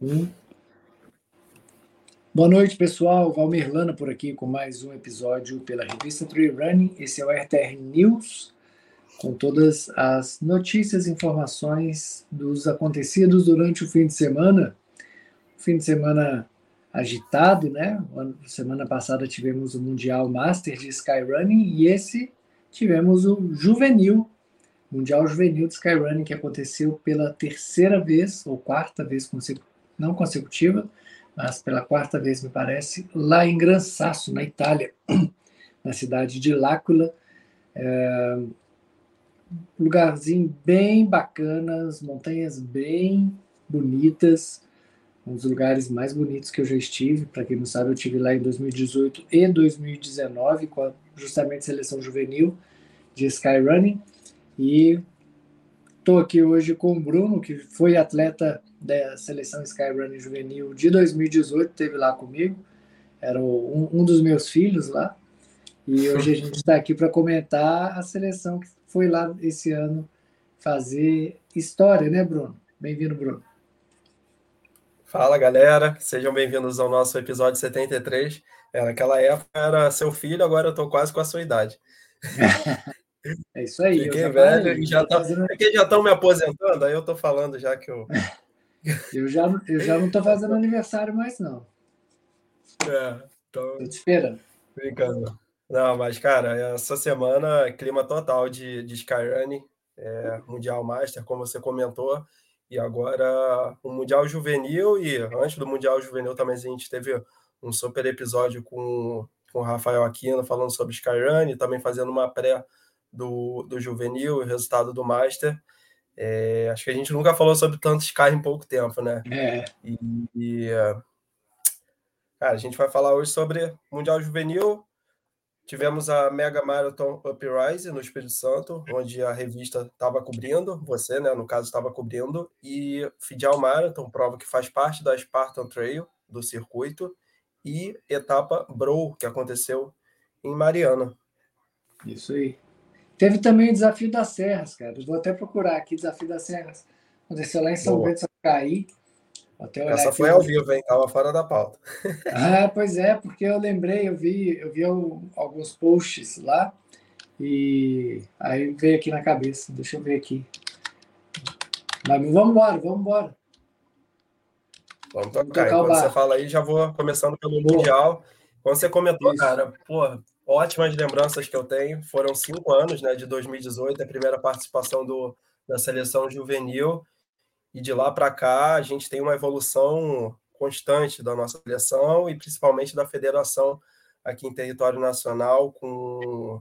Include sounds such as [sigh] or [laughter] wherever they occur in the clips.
Hum. Boa noite, pessoal. Valmir Lana por aqui com mais um episódio pela revista Tree Running. Esse é o RTR News, com todas as notícias e informações dos acontecidos durante o fim de semana. Fim de semana agitado, né? Semana passada tivemos o Mundial Master de Skyrunning e esse tivemos o Juvenil, Mundial Juvenil de Skyrunning, que aconteceu pela terceira vez ou quarta vez consecutiva não consecutiva, mas pela quarta vez, me parece, lá em Gran Sasso, na Itália, [clears throat] na cidade de L'Aquila. É, lugarzinho bem bacana, as montanhas bem bonitas, um dos lugares mais bonitos que eu já estive. Para quem não sabe, eu estive lá em 2018 e 2019, com a, justamente seleção juvenil de Skyrunning. E estou aqui hoje com o Bruno, que foi atleta da seleção Skyrunning Juvenil de 2018, teve lá comigo, era um, um dos meus filhos lá, e [laughs] hoje a gente está aqui para comentar a seleção que foi lá esse ano fazer história, né, Bruno? Bem-vindo, Bruno. Fala, galera, sejam bem-vindos ao nosso episódio 73. É, naquela época era seu filho, agora eu estou quase com a sua idade. [laughs] É isso aí. Fiquei velho e já tá, fazendo... é já estão me aposentando, aí eu estou falando já que eu [laughs] Eu já, eu já não estou fazendo aniversário mais, não. É, tô... tô te esperando. Brincando. Não, mas, cara, essa semana, clima total de, de Skyrunning, é, Mundial Master, como você comentou, e agora o Mundial Juvenil, e antes do Mundial Juvenil também a gente teve um super episódio com, com o Rafael Aquino falando sobre Skyrunning, também fazendo uma pré do, do Juvenil, o resultado do Master. É, acho que a gente nunca falou sobre tanto Sky em pouco tempo, né? É. E, e cara, a gente vai falar hoje sobre Mundial Juvenil. Tivemos a Mega Marathon Uprise no Espírito Santo, onde a revista estava cobrindo, você, né, no caso, estava cobrindo, e Fidel Marathon, prova que faz parte da Spartan Trail do circuito, e etapa Bro, que aconteceu em Mariana. Isso aí. Teve também o Desafio das Serras, cara. vou até procurar aqui, Desafio das Serras. Aconteceu lá em São. Bento Sacaí. Essa foi ao vivo, hein? Tava fora da pauta. [laughs] ah, pois é, porque eu lembrei, eu vi, eu vi alguns posts lá e aí veio aqui na cabeça. Deixa eu ver aqui. Mas vamos embora, vamos embora. Vamos tocar. Enquanto você fala aí, já vou começando pelo. Mundial. Quando você comentou, Isso. cara, porra, ótimas lembranças que eu tenho. Foram cinco anos, né, de 2018, a primeira participação do, da seleção juvenil. E de lá para cá, a gente tem uma evolução constante da nossa seleção e principalmente da federação aqui em território nacional, com,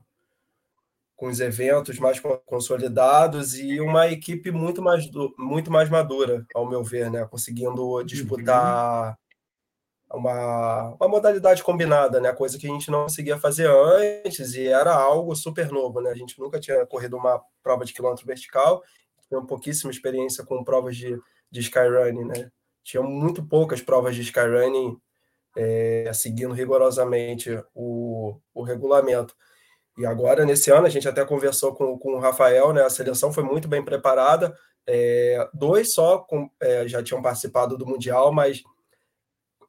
com os eventos mais consolidados e uma equipe muito mais, muito mais madura, ao meu ver, né? conseguindo disputar. Uma, uma modalidade combinada, né? Coisa que a gente não conseguia fazer antes e era algo super novo, né? A gente nunca tinha corrido uma prova de quilômetro vertical, tinha pouquíssima experiência com provas de, de skyrunning, né? Tinha muito poucas provas de skyrunning é, seguindo rigorosamente o, o regulamento. E agora, nesse ano, a gente até conversou com, com o Rafael, né? A seleção foi muito bem preparada. É, dois só com, é, já tinham participado do Mundial, mas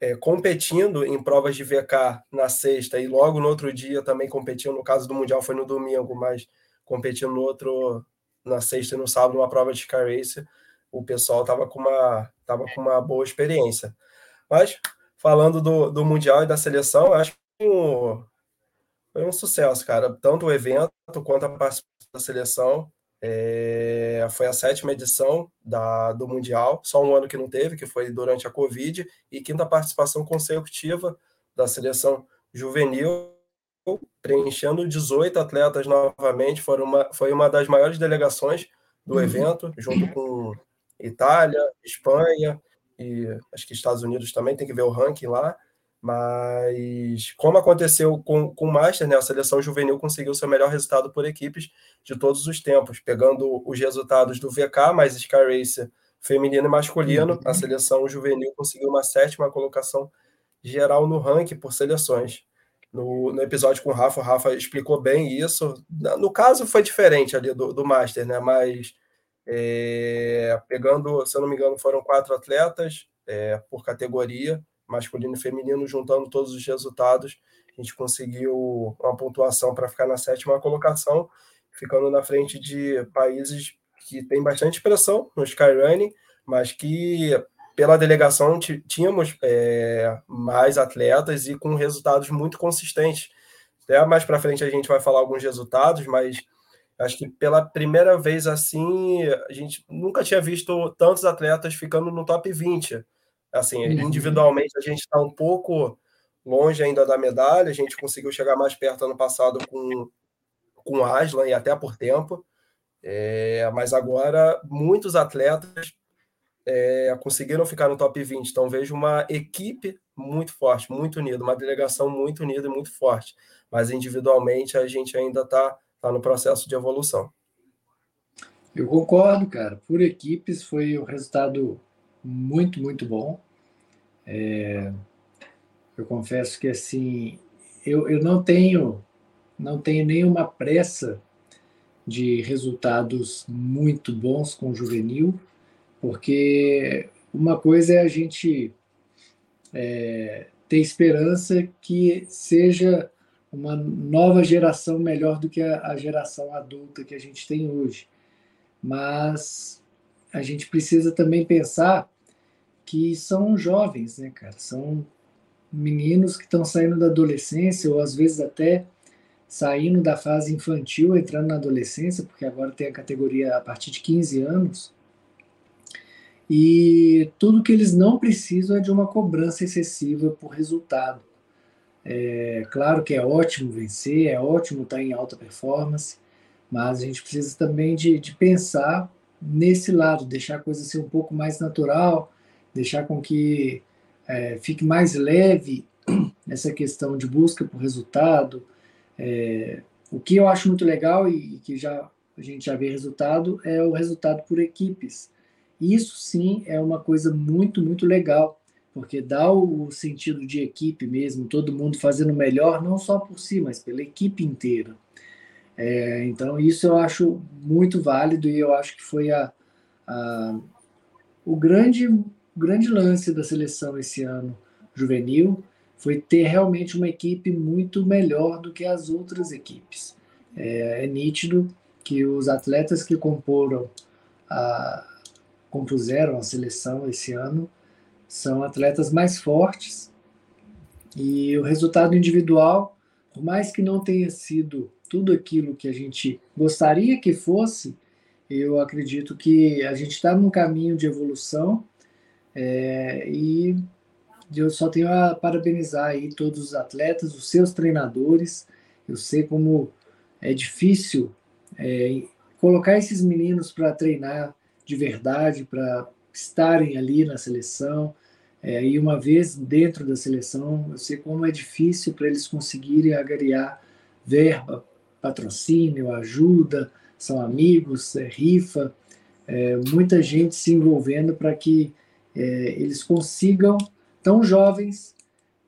é, competindo em provas de VK na sexta e logo no outro dia também competindo, no caso do Mundial foi no domingo, mas competindo no outro, na sexta e no sábado, numa prova de Sky Race, o pessoal estava com, uma, tava com uma boa experiência. Mas, falando do, do Mundial e da seleção, acho que um, foi um sucesso, cara. Tanto o evento quanto a participação da seleção. É, foi a sétima edição da, do Mundial, só um ano que não teve, que foi durante a Covid, e quinta participação consecutiva da seleção juvenil, preenchendo 18 atletas novamente. Foi uma, foi uma das maiores delegações do uhum. evento, junto com Itália, Espanha e acho que Estados Unidos também, tem que ver o ranking lá. Mas, como aconteceu com, com o Master, né, a seleção juvenil conseguiu seu melhor resultado por equipes de todos os tempos, pegando os resultados do VK mais Sky Racer feminino e masculino. Uhum. A seleção juvenil conseguiu uma sétima colocação geral no ranking por seleções. No, no episódio com o Rafa, o Rafa explicou bem isso. No caso, foi diferente ali do, do Master, né? Mas é, pegando, se eu não me engano, foram quatro atletas é, por categoria, masculino e feminino, juntando todos os resultados, a gente conseguiu uma pontuação para ficar na sétima colocação, ficando na frente de países que têm bastante pressão no Skyrunning, mas que pela delegação tínhamos é, mais atletas e com resultados muito consistentes. Até mais para frente a gente vai falar alguns resultados, mas acho que pela primeira vez assim, a gente nunca tinha visto tantos atletas ficando no top 20. Assim, uhum. individualmente a gente está um pouco longe ainda da medalha, a gente conseguiu chegar mais perto ano passado com, com Aslan e até por tempo, é, mas agora muitos atletas é, conseguiram ficar no top 20, então vejo uma equipe muito forte, muito unida, uma delegação muito unida e muito forte, mas individualmente a gente ainda está tá no processo de evolução. Eu concordo, cara. Por equipes foi um resultado muito, muito bom. É, eu confesso que assim, eu, eu não tenho não tenho nenhuma pressa de resultados muito bons com o juvenil, porque uma coisa é a gente é, ter esperança que seja uma nova geração melhor do que a, a geração adulta que a gente tem hoje. Mas a gente precisa também pensar que são jovens, né, cara? São meninos que estão saindo da adolescência ou às vezes até saindo da fase infantil, entrando na adolescência, porque agora tem a categoria a partir de 15 anos. E tudo que eles não precisam é de uma cobrança excessiva por resultado. É claro que é ótimo vencer, é ótimo estar em alta performance, mas a gente precisa também de, de pensar nesse lado, deixar a coisa ser um pouco mais natural, deixar com que é, fique mais leve [clears throat] essa questão de busca por resultado. É, o que eu acho muito legal e, e que já a gente já vê resultado é o resultado por equipes. Isso sim é uma coisa muito, muito legal, porque dá o sentido de equipe mesmo, todo mundo fazendo melhor, não só por si, mas pela equipe inteira. É, então, isso eu acho muito válido e eu acho que foi a, a o grande grande lance da seleção esse ano juvenil foi ter realmente uma equipe muito melhor do que as outras equipes. É, é nítido que os atletas que comporam a, compuseram a seleção esse ano são atletas mais fortes e o resultado individual, por mais que não tenha sido tudo aquilo que a gente gostaria que fosse, eu acredito que a gente está num caminho de evolução é, e eu só tenho a parabenizar aí todos os atletas, os seus treinadores. Eu sei como é difícil é, colocar esses meninos para treinar de verdade, para estarem ali na seleção. É, e uma vez dentro da seleção, eu sei como é difícil para eles conseguirem agariar verba, patrocínio, ajuda, são amigos, é, rifa, é, muita gente se envolvendo para que é, eles consigam, tão jovens,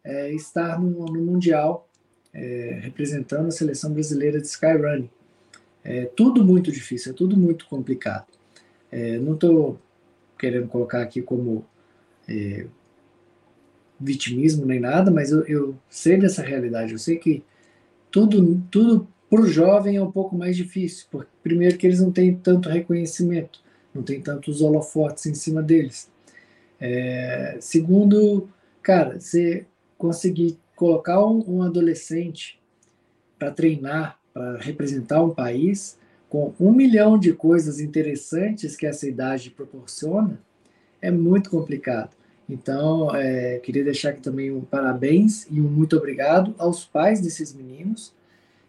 é, estar no, no Mundial é, representando a seleção brasileira de Skyrunning. É tudo muito difícil, é tudo muito complicado. É, não estou querendo colocar aqui como é, vitimismo nem nada, mas eu, eu, sei dessa realidade. Eu sei que tudo, tudo para o jovem é um pouco mais difícil, porque primeiro que eles não têm tanto reconhecimento, não tem tantos holofotes em cima deles. É, segundo, cara, você conseguir colocar um, um adolescente para treinar, para representar um país, com um milhão de coisas interessantes que essa idade proporciona, é muito complicado. Então, é, queria deixar aqui também um parabéns e um muito obrigado aos pais desses meninos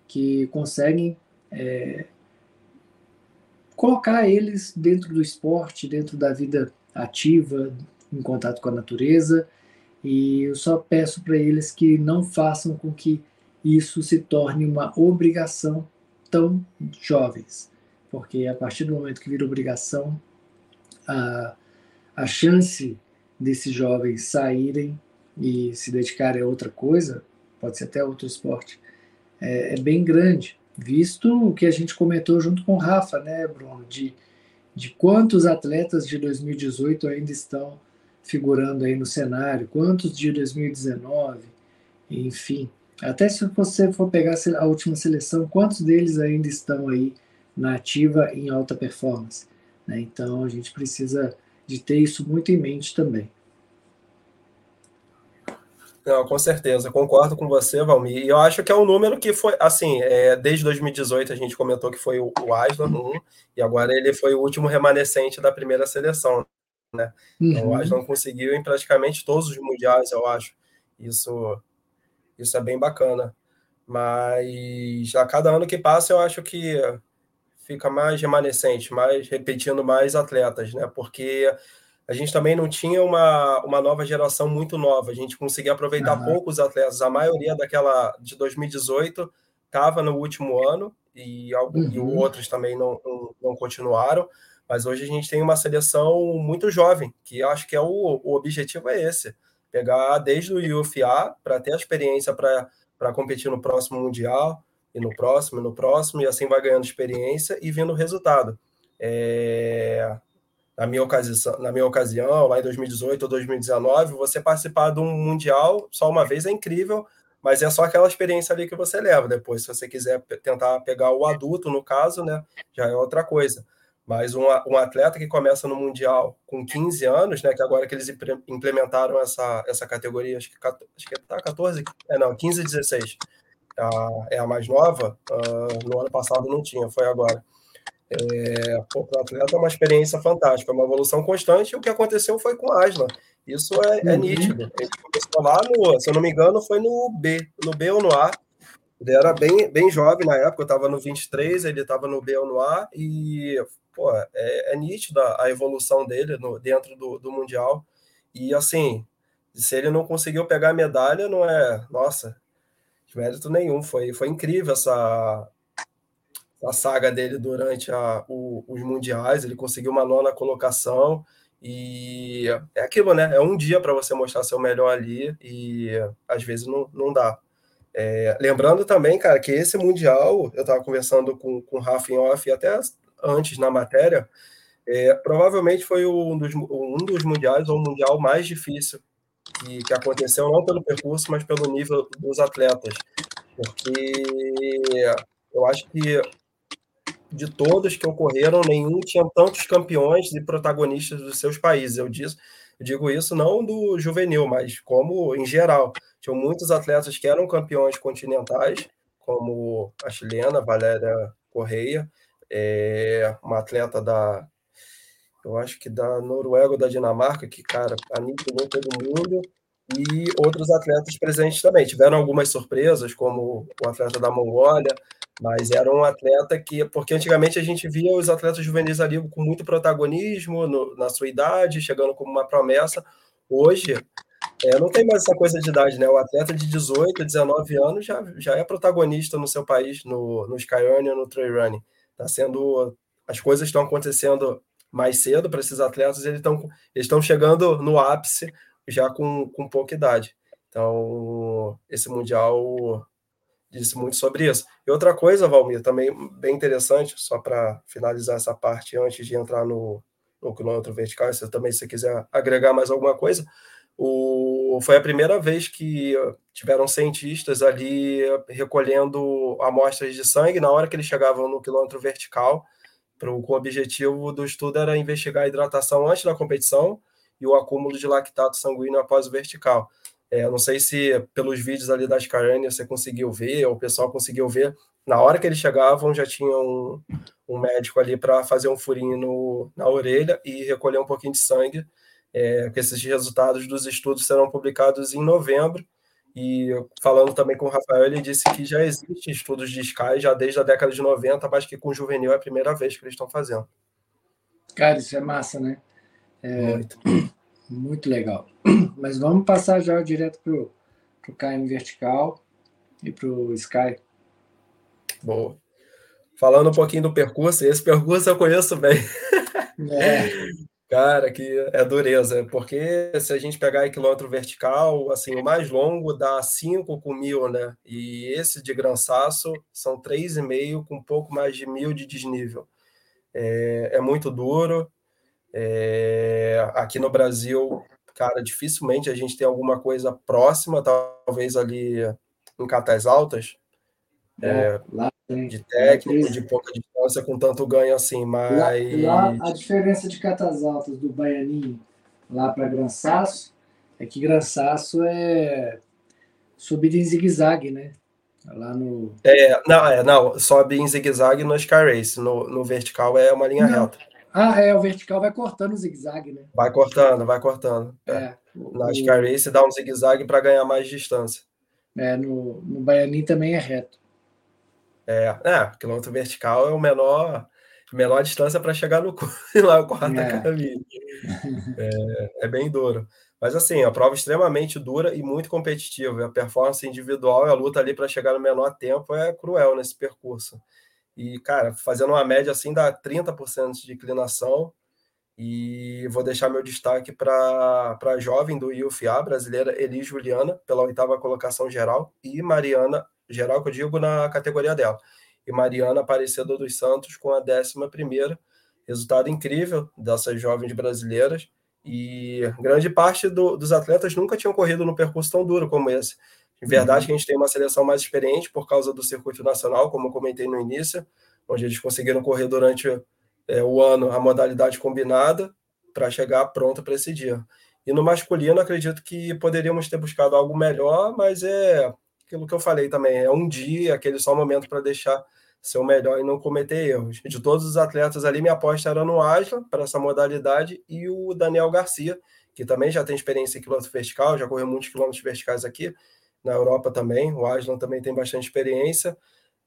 que conseguem é, colocar eles dentro do esporte, dentro da vida ativa, em contato com a natureza, e eu só peço para eles que não façam com que isso se torne uma obrigação tão jovens, porque a partir do momento que vira obrigação, a, a chance desses jovens saírem e se dedicarem a outra coisa, pode ser até outro esporte, é, é bem grande, visto o que a gente comentou junto com o Rafa, né, Bruno, de, de quantos atletas de 2018 ainda estão figurando aí no cenário, quantos de 2019, enfim. Até se você for pegar a última seleção, quantos deles ainda estão aí na ativa em alta performance? Né? Então a gente precisa de ter isso muito em mente também. Não, com certeza, concordo com você, Valmir. E eu acho que é um número que foi, assim, é, desde 2018 a gente comentou que foi o, o Aslan, um, e agora ele foi o último remanescente da primeira seleção, né? Uhum. Então, o Aslan conseguiu em praticamente todos os mundiais, eu acho. Isso, isso é bem bacana. Mas a cada ano que passa, eu acho que fica mais remanescente, mais repetindo mais atletas, né? Porque a gente também não tinha uma, uma nova geração muito nova. A gente conseguia aproveitar uhum. poucos atletas. A maioria daquela de 2018 estava no último ano e, alguns, uhum. e outros também não, não, não, continuaram. Mas hoje a gente tem uma seleção muito jovem, que acho que é o, o objetivo é esse: pegar desde o UFA para ter a experiência para competir no próximo Mundial, e no próximo, e no próximo, e assim vai ganhando experiência e vindo resultado. É, na minha ocasião, na minha ocasião, lá em 2018 ou 2019, você participar de um mundial só uma vez é incrível, mas é só aquela experiência ali que você leva. Depois, se você quiser tentar pegar o adulto, no caso, né, já é outra coisa. Mas um, um atleta que começa no mundial com 15 anos, né, que agora que eles implementaram essa, essa categoria, acho que, acho que tá 14, é, não, 15 e 16, a, é a mais nova, uh, no ano passado não tinha, foi agora. É, para o atleta é uma experiência fantástica, é uma evolução constante. E o que aconteceu foi com o Aslan. Isso é, é uhum. nítido. Ele começou lá no, se eu não me engano, foi no B, no B ou no A. Ele era bem, bem jovem na época, eu estava no 23, ele estava no B ou no A, e pô, é, é nítida a evolução dele no, dentro do, do Mundial. E assim, se ele não conseguiu pegar a medalha, não é, nossa, de mérito nenhum. Foi, foi incrível essa, a saga dele durante a, o, os mundiais, ele conseguiu uma nona colocação e é aquilo, né? É um dia para você mostrar seu melhor ali e às vezes não, não dá. É, lembrando também, cara, que esse mundial, eu estava conversando com, com o Rafa em off até antes na matéria, é, provavelmente foi um dos, um dos mundiais ou o mundial mais difícil que, que aconteceu, não pelo percurso, mas pelo nível dos atletas. Porque eu acho que de todos que ocorreram, nenhum tinha tantos campeões e protagonistas dos seus países. Eu, diz, eu digo isso não do juvenil, mas como em geral. Tinham muitos atletas que eram campeões continentais, como a chilena Valéria Correia, é, uma atleta da, eu acho que da Noruega ou da Dinamarca, que, cara, aniquilou todo mundo, e outros atletas presentes também. Tiveram algumas surpresas, como o atleta da Mongólia, mas era um atleta que, porque antigamente a gente via os atletas juvenis ali com muito protagonismo no, na sua idade, chegando como uma promessa. Hoje, é, não tem mais essa coisa de idade, né? O atleta de 18, 19 anos já, já é protagonista no seu país, no, no Skyrunning, no Trail Running. Tá sendo, as coisas estão acontecendo mais cedo para esses atletas, eles estão eles estão chegando no ápice já com, com pouca idade. Então, esse mundial disse muito sobre isso. E outra coisa, Valmir, também bem interessante, só para finalizar essa parte antes de entrar no, no quilômetro vertical, se também se quiser agregar mais alguma coisa, o, foi a primeira vez que tiveram cientistas ali recolhendo amostras de sangue na hora que eles chegavam no quilômetro vertical, pro, com o objetivo do estudo era investigar a hidratação antes da competição e o acúmulo de lactato sanguíneo após o vertical. É, não sei se pelos vídeos ali das Carânia você conseguiu ver, ou o pessoal conseguiu ver. Na hora que eles chegavam, já tinha um, um médico ali para fazer um furinho no, na orelha e recolher um pouquinho de sangue. É, que esses resultados dos estudos serão publicados em novembro. E falando também com o Rafael, ele disse que já existem estudos de Sky já desde a década de 90, mas que com juvenil é a primeira vez que eles estão fazendo. Cara, isso é massa, né? É, Muito. [clears throat] Muito legal. [clears throat] Mas vamos passar já direto para o KM vertical e para o Sky. Boa. Falando um pouquinho do percurso, esse percurso eu conheço bem. É. [laughs] Cara, que é dureza, porque se a gente pegar em quilômetro vertical, assim, o mais longo dá 5 com mil, né? E esse de Grançaço são 3,5 com um pouco mais de mil de desnível. É, é muito duro, é, aqui no Brasil, cara, dificilmente a gente tem alguma coisa próxima, talvez ali em catas altas, é, é, lá de técnico, de pouca distância, com tanto ganho assim, mas... Lá, lá a diferença de catas altas do Baianinho lá para Gran Sasso é que Gran Sasso é subida em zigue-zague, né? Lá no. É, não, é, não, sobe em zigue-zague no Sky Race, no, no vertical é uma linha não. reta. Ah, é, o vertical vai cortando o zigue-zague, né? Vai cortando, vai cortando. É. é Na Sky Race dá um zigue-zague para ganhar mais distância. É, no, no Baianinho também é reto. É, é, quilômetro vertical é o menor, menor distância para chegar no [laughs] lá o quarto é. caminho. [laughs] É, é bem duro. Mas assim, a prova é extremamente dura e muito competitiva. A performance individual e a luta ali para chegar no menor tempo é cruel nesse percurso. E, cara, fazendo uma média assim dá 30% de inclinação. E vou deixar meu destaque para a jovem do IUFA, brasileira Eli Juliana, pela oitava colocação geral, e Mariana, geral que eu digo na categoria dela, e Mariana Aparecida dos Santos com a décima primeira. Resultado incrível dessas jovens brasileiras e grande parte do, dos atletas nunca tinham corrido no percurso tão duro como esse. Em verdade, uhum. que a gente tem uma seleção mais experiente por causa do circuito nacional, como eu comentei no início, onde eles conseguiram correr durante é, o ano a modalidade combinada para chegar pronto para esse dia. E no masculino, acredito que poderíamos ter buscado algo melhor, mas é aquilo que eu falei também: é um dia, aquele só momento para deixar ser o melhor e não cometer erros. De todos os atletas ali, minha aposta era no Asla, para essa modalidade, e o Daniel Garcia, que também já tem experiência em quilômetro vertical, já correu muitos quilômetros verticais aqui, na Europa também. O Aslan também tem bastante experiência,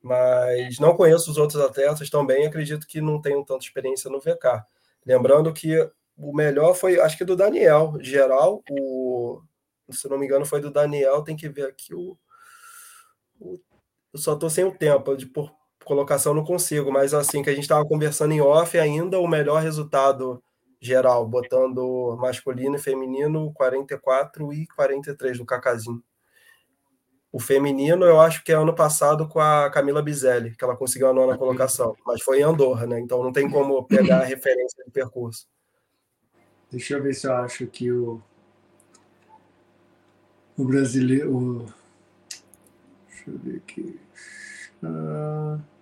mas não conheço os outros atletas também, acredito que não tenham tanta experiência no VK. Lembrando que o melhor foi, acho que do Daniel, geral, o, se não me engano, foi do Daniel, tem que ver aqui o. eu só estou sem o tempo, de, por, colocação não consigo, mas assim que a gente estava conversando em off, ainda o melhor resultado geral, botando masculino e feminino 44 e 43 do Cacazinho. O feminino, eu acho que é ano passado com a Camila Bizelli, que ela conseguiu a nona colocação, mas foi em Andorra, né? Então não tem como pegar a referência de percurso. Deixa eu ver se eu acho que o, o brasileiro. O... Deixa eu ver aqui. Uh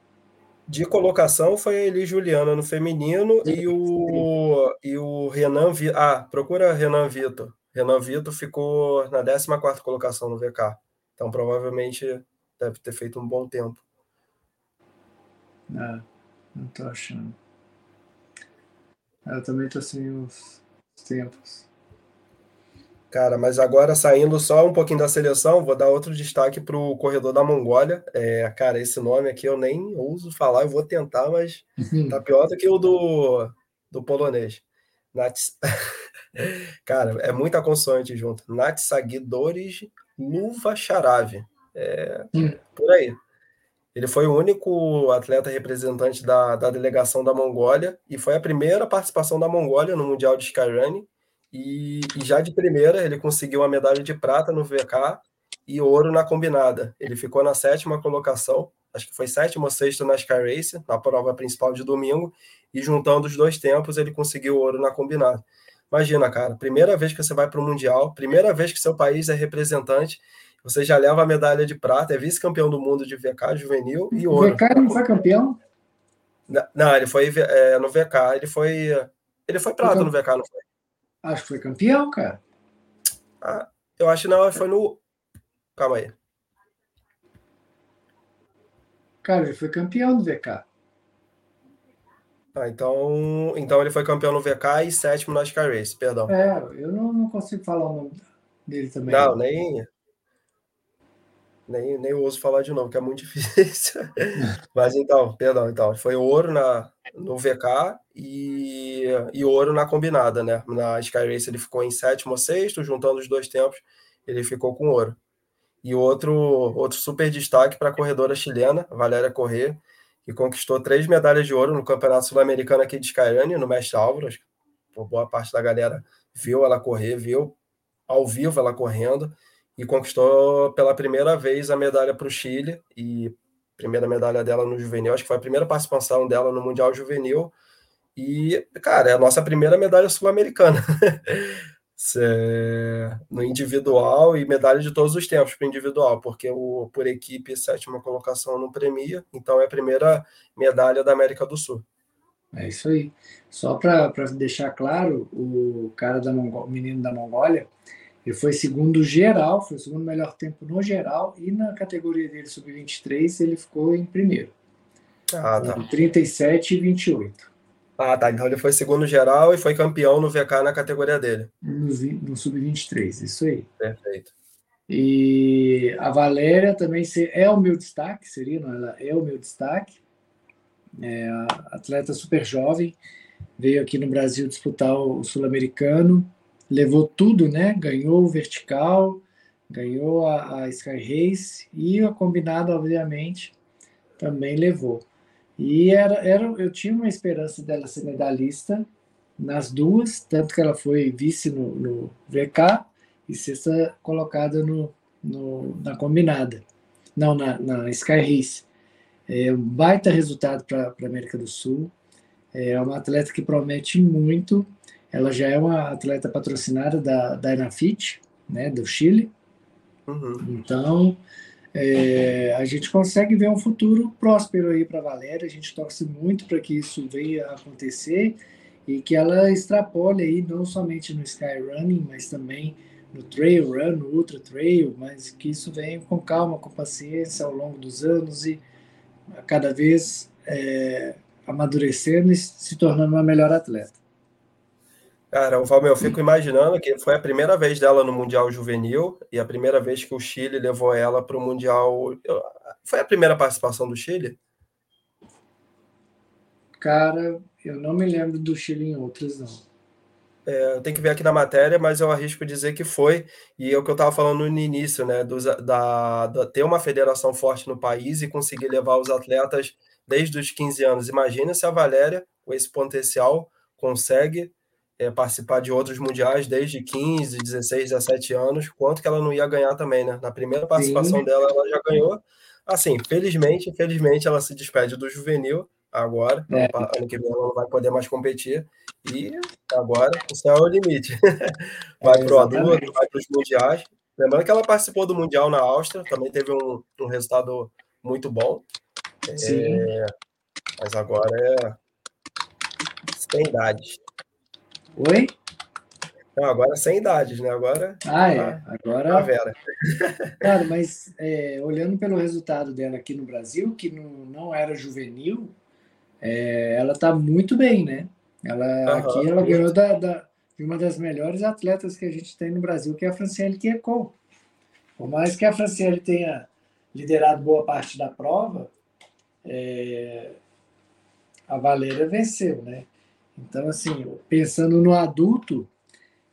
de colocação foi a Eli Juliana no feminino e o, e o Renan Vitor. Ah, procura Renan Vitor. Renan Vitor ficou na 14 colocação no VK. Então provavelmente deve ter feito um bom tempo. É, não tô achando. Eu também tô sem os tempos. Cara, mas agora saindo só um pouquinho da seleção, vou dar outro destaque para o corredor da Mongólia. É, cara, esse nome aqui eu nem ouso falar, eu vou tentar, mas uhum. tá pior do que o do, do polonês. Nats... [laughs] cara, é muita consoante junto. Natsagidores Luva Charave. É, hum. Por aí. Ele foi o único atleta representante da, da delegação da Mongólia e foi a primeira participação da Mongólia no Mundial de Skyrunning e, e, já de primeira ele conseguiu a medalha de prata no VK e ouro na combinada. Ele ficou na sétima colocação, acho que foi sétimo ou sexto na Sky Race, na prova principal de domingo, e juntando os dois tempos ele conseguiu ouro na combinada. Imagina, cara, primeira vez que você vai para o Mundial, primeira vez que seu país é representante, você já leva a medalha de prata, é vice-campeão do mundo de VK juvenil e ouro. O VK não foi campeão? Não, ele foi é, no VK, ele foi. Ele foi prata no VK, não foi? Acho que foi campeão, cara. Ah, eu acho que não, foi no. Calma aí. Cara, ele foi campeão do VK. Ah, então, então ele foi campeão no VK e sétimo na Sky Race, perdão. É, eu não, não consigo falar o nome dele também. Não, nem, nem, nem ouso falar de novo, que é muito [laughs] difícil. Mas então, perdão, então, foi ouro na, no VK e, e ouro na combinada, né? Na Sky Race ele ficou em sétimo ou sexto, juntando os dois tempos, ele ficou com ouro. E outro, outro super destaque para a corredora chilena, Valéria Corrêa, que conquistou três medalhas de ouro no Campeonato Sul-Americano aqui de Skyrunning, no Mestre Álvaro. Boa parte da galera viu ela correr, viu ao vivo ela correndo e conquistou pela primeira vez a medalha para o Chile e primeira medalha dela no juvenil, acho que foi a primeira participação dela no Mundial Juvenil e, cara, é a nossa primeira medalha sul-americana. [laughs] no individual e medalha de todos os tempos para individual, porque o por equipe sétima colocação não premia, então é a primeira medalha da América do Sul. É isso aí. Só para deixar claro, o cara da Mongó, o menino da Mongólia, ele foi segundo geral, foi o segundo melhor tempo no geral, e na categoria dele sub-23 ele ficou em primeiro. Ah, tá. 37 e 28. Ah, tá. Então ele foi segundo geral e foi campeão no VK na categoria dele. No, no sub-23, isso aí. Perfeito. E a Valéria também é o meu destaque, seria, não? Ela é o meu destaque. É atleta super jovem, veio aqui no Brasil disputar o sul-americano, levou tudo, né? Ganhou o vertical, ganhou a, a Sky Race e a combinada, obviamente, também levou. E era, era, eu tinha uma esperança dela ser medalhista nas duas, tanto que ela foi vice no, no VK e sexta colocada no, no, na combinada, não, na, na Sky Race. É um baita resultado para a América do Sul. É uma atleta que promete muito. Ela já é uma atleta patrocinada da, da Enafit, né, do Chile. Uhum. Então, é, a gente consegue ver um futuro próspero aí para a Valéria. A gente torce muito para que isso venha a acontecer e que ela extrapole aí não somente no Sky Running, mas também no Trail Run, no Ultra Trail, mas que isso venha com calma, com paciência ao longo dos anos e a cada vez é, amadurecendo e se tornando uma melhor atleta. Cara, o Valmir, eu fico imaginando que foi a primeira vez dela no Mundial Juvenil e a primeira vez que o Chile levou ela para o Mundial. Foi a primeira participação do Chile? Cara, eu não me lembro do Chile em outras, não. É, tem que ver aqui na matéria, mas eu arrisco dizer que foi. E é o que eu estava falando no início, né? Dos, da, da, ter uma federação forte no país e conseguir levar os atletas desde os 15 anos. Imagina se a Valéria, com esse potencial, consegue é, participar de outros mundiais desde 15, 16, 17 anos, quanto que ela não ia ganhar também, né? Na primeira participação Sim. dela, ela já ganhou. Assim, felizmente, infelizmente, ela se despede do juvenil agora. É. Ano que vem ela não vai poder mais competir. E agora o céu é o limite. [laughs] Vai é, para o adulto, vai para os mundiais. Lembrando que ela participou do Mundial na Áustria, também teve um, um resultado muito bom. É, mas agora é sem idade. Oi? Não, agora sem idades, né? Agora. Ah, é. Agora. A Vera. Cara, mas é, olhando pelo resultado dela aqui no Brasil, que não, não era juvenil, é, ela tá muito bem, né? Ela, aqui ela ganhou da, da, de uma das melhores atletas que a gente tem no Brasil, que é a Franciele Kierko. Por mais que a Franciele tenha liderado boa parte da prova, é, a Valéria venceu, né? Então, assim, pensando no adulto,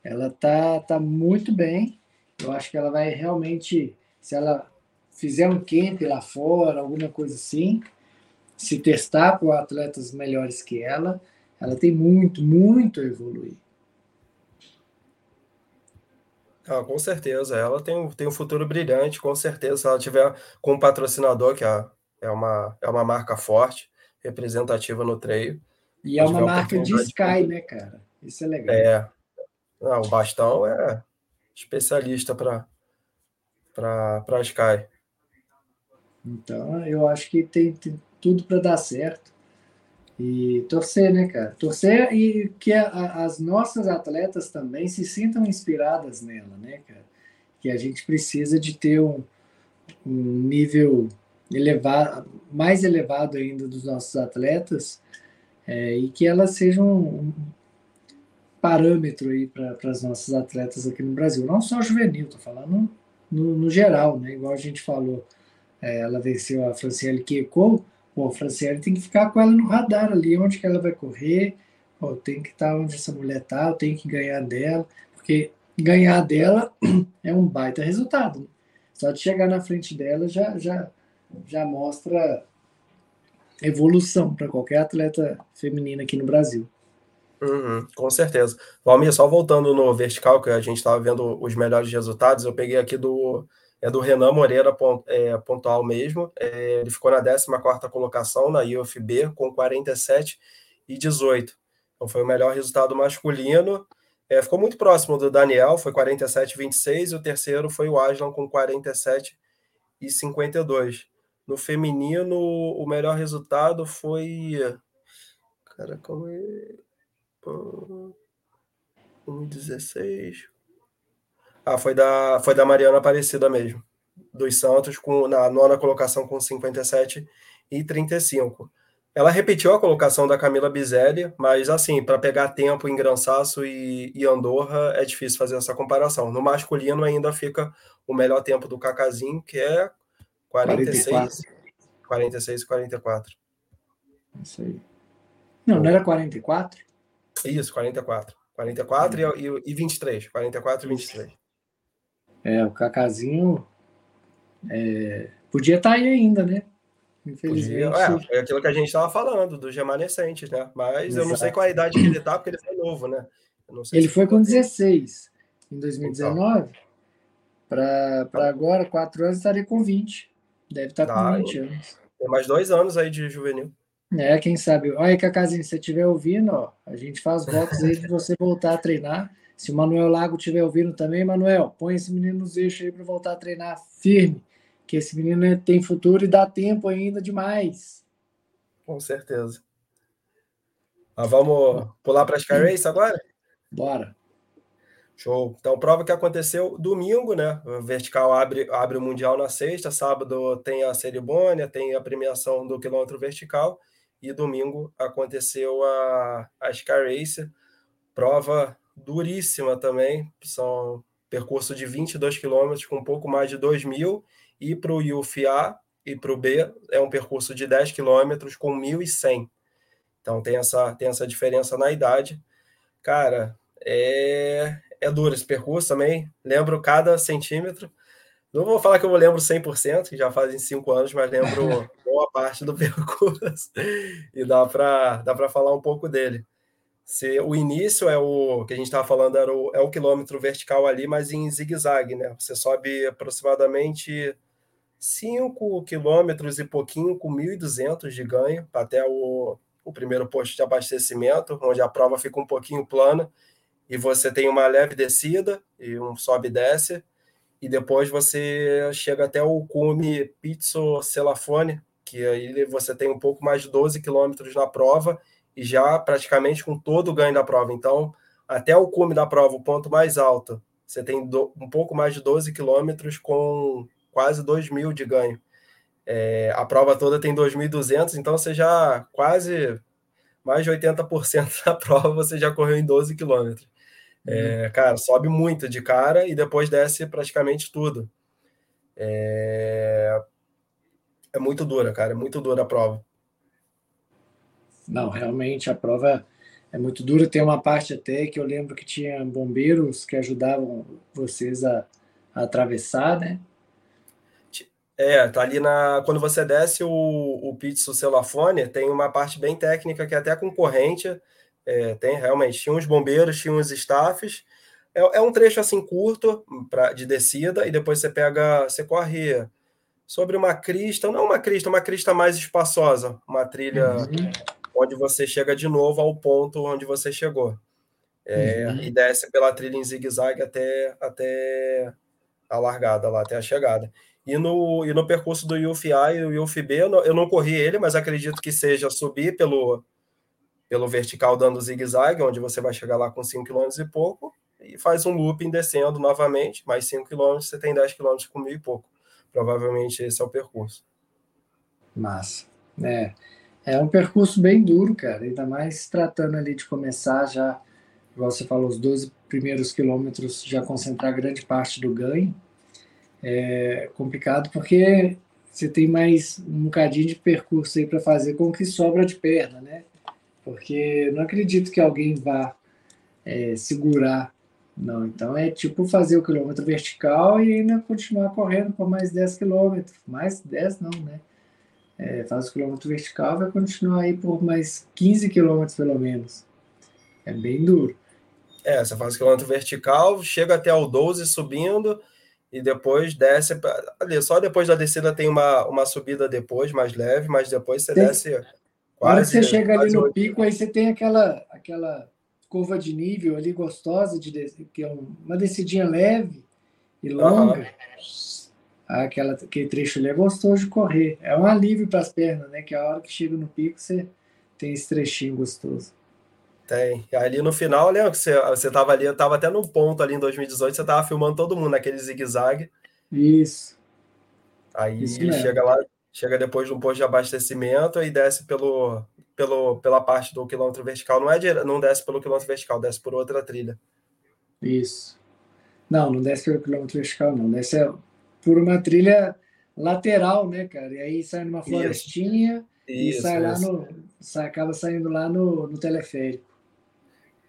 ela tá, tá muito bem. Eu acho que ela vai realmente, se ela fizer um camp lá fora, alguma coisa assim, se testar com atletas melhores que ela, ela tem muito, muito a evoluir. Ah, com certeza, ela tem, tem um futuro brilhante, com certeza. Se ela tiver com um patrocinador, que é, é, uma, é uma marca forte, representativa no treino, e é uma marca de Sky, né, cara? Isso é legal. É. Não, o Bastão é especialista para para Sky. Então, eu acho que tem, tem tudo para dar certo. E torcer, né, cara? Torcer e que a, as nossas atletas também se sintam inspiradas nela, né, cara? Que a gente precisa de ter um, um nível elevado, mais elevado ainda dos nossos atletas, é, e que ela seja um, parâmetro aí para as nossas atletas aqui no Brasil. Não só juvenil, estou falando no, no, geral, né? Igual a gente falou, é, ela venceu a Franciele Kiekou, pô, a Franciele tem que ficar com ela no radar ali, onde que ela vai correr, pô, tem que estar tá onde essa mulher está, tem que ganhar dela, porque ganhar dela [clears throat] é um baita resultado. Né? Só de chegar na frente dela já, já, já mostra evolução para qualquer atleta feminina aqui no Brasil. Uhum, com certeza. Valmir, só voltando no vertical, que a gente estava vendo os melhores resultados, eu peguei aqui do, é do Renan Moreira é, pontual mesmo. É, ele ficou na 14 colocação na IUFB com 47 e 18. Então foi o melhor resultado masculino. É, ficou muito próximo do Daniel, foi 47,26, e o terceiro foi o Aslan com 47,52. No feminino, o melhor resultado foi. Cara, como é. 1,16. Ah, foi da, foi da Mariana Aparecida mesmo. Dos Santos, com, na nona colocação com 57 e 35. Ela repetiu a colocação da Camila Bizelli, mas assim, para pegar tempo em Grançaço e, e, Andorra é difícil fazer essa comparação. No masculino ainda fica o melhor tempo do Cacazinho, que é 46, 44. 46 e 44. Isso aí. Não, não era 44? Isso, 44. 44 hum. e, e 23. 44 e 23. É, o Cacazinho é, podia estar tá aí ainda, né? Infelizmente. É, é aquilo que a gente estava falando, dos remanescentes, né? Mas Exato. eu não sei qual a idade que ele está, porque ele foi novo, né? ele foi com 16 em 2019. Então. Para agora, quatro anos, estaria com 20. Deve estar tá com 20 anos. Tem mais dois anos aí de juvenil. É, quem sabe. Olha, Cacazinho, se você estiver ouvindo, ó, a gente faz votos aí de você voltar a treinar. Se o Manuel Lago estiver ouvindo também, Manuel, põe esse menino nos eixos aí para voltar a treinar firme que esse menino tem futuro e dá tempo ainda demais. Com certeza. Mas vamos pular para as Sky Race agora? Bora. Show. Então, prova que aconteceu domingo, né? O vertical abre, abre o Mundial na sexta, sábado tem a cerimônia, tem a premiação do quilômetro vertical, e domingo aconteceu a, a Sky Race, prova duríssima também, são percurso de 22 quilômetros com um pouco mais de 2 mil, e para o UFA e para o B é um percurso de 10 quilômetros com 1.100. Então tem essa, tem essa diferença na idade. Cara, é, é duro esse percurso também. Lembro cada centímetro. Não vou falar que eu lembro 100%, que já fazem cinco anos, mas lembro [laughs] boa parte do percurso. E dá para dá falar um pouco dele. Se, o início é o que a gente estava falando, era o, é o quilômetro vertical ali, mas em zigue-zague, né? Você sobe aproximadamente 5 quilômetros e pouquinho com 1.200 de ganho até o, o primeiro posto de abastecimento, onde a prova fica um pouquinho plana e você tem uma leve descida e um sobe e desce, e depois você chega até o cume Pizzo Celafone, que aí você tem um pouco mais de 12 quilômetros na prova e já praticamente com todo o ganho da prova. Então, até o cume da prova, o ponto mais alto, você tem do, um pouco mais de 12 quilômetros com quase 2 mil de ganho. É, a prova toda tem 2.200, então você já quase mais de 80% [laughs] da prova você já correu em 12 quilômetros. É, uhum. cara, sobe muito de cara e depois desce praticamente tudo. É, é muito dura, cara, é muito dura a prova. Não, realmente a prova é muito dura. Tem uma parte até que eu lembro que tinha bombeiros que ajudavam vocês a, a atravessar, né? É, tá ali na. Quando você desce o, o Pizzo Celafone, tem uma parte bem técnica que é até concorrente. É, tem realmente, tinha uns bombeiros, tinha uns staffs. É, é um trecho assim curto pra, de descida, e depois você pega, você corre sobre uma crista, não uma crista, uma crista mais espaçosa, uma trilha uhum. onde você chega de novo ao ponto onde você chegou. É, uhum. E desce pela trilha em zigue-zague até, até a largada lá, até a chegada. E no, e no percurso do UFA e o UFB, eu não, eu não corri ele, mas acredito que seja subir pelo, pelo vertical dando zigue-zague, onde você vai chegar lá com 5 km e pouco, e faz um looping descendo novamente, mais 5 km, você tem 10 km com mil e pouco. Provavelmente esse é o percurso. Massa. É, é um percurso bem duro, cara, ainda mais tratando ali de começar já, igual você falou, os 12 primeiros quilômetros já concentrar grande parte do ganho é complicado porque você tem mais um bocadinho de percurso aí para fazer com que sobra de perna, né? Porque não acredito que alguém vá é, segurar, não. Então é tipo fazer o quilômetro vertical e ainda continuar correndo por mais 10 quilômetros. Mais 10 não, né? É, faz o quilômetro vertical vai continuar aí por mais 15 quilômetros pelo menos. É bem duro. É, você faz o quilômetro vertical, chega até o 12 subindo, e depois desce. Ali, só depois da descida tem uma, uma subida depois, mais leve, mas depois você tem, desce. Quase, Quando você chega ali no 8. pico, aí você tem aquela, aquela curva de nível ali gostosa, de, que é uma descidinha leve e longa. Uhum. Aquela, aquele trecho ali é gostoso de correr. É um alívio para as pernas, né? Que a hora que chega no pico, você tem esse trechinho gostoso. Tem. E ali no final, lembra que você, você tava ali, eu tava até num ponto ali em 2018, você tava filmando todo mundo naquele zigue-zague. Isso. Aí Isso chega lá, chega depois de um posto de abastecimento e desce pelo, pelo, pela parte do quilômetro vertical. Não, é, não desce pelo quilômetro vertical, desce por outra trilha. Isso. Não, não desce pelo quilômetro vertical, não. Desce por uma trilha lateral, né, cara? E aí sai numa florestinha isso, e sai isso. lá no. Sai, acaba saindo lá no, no teleférico.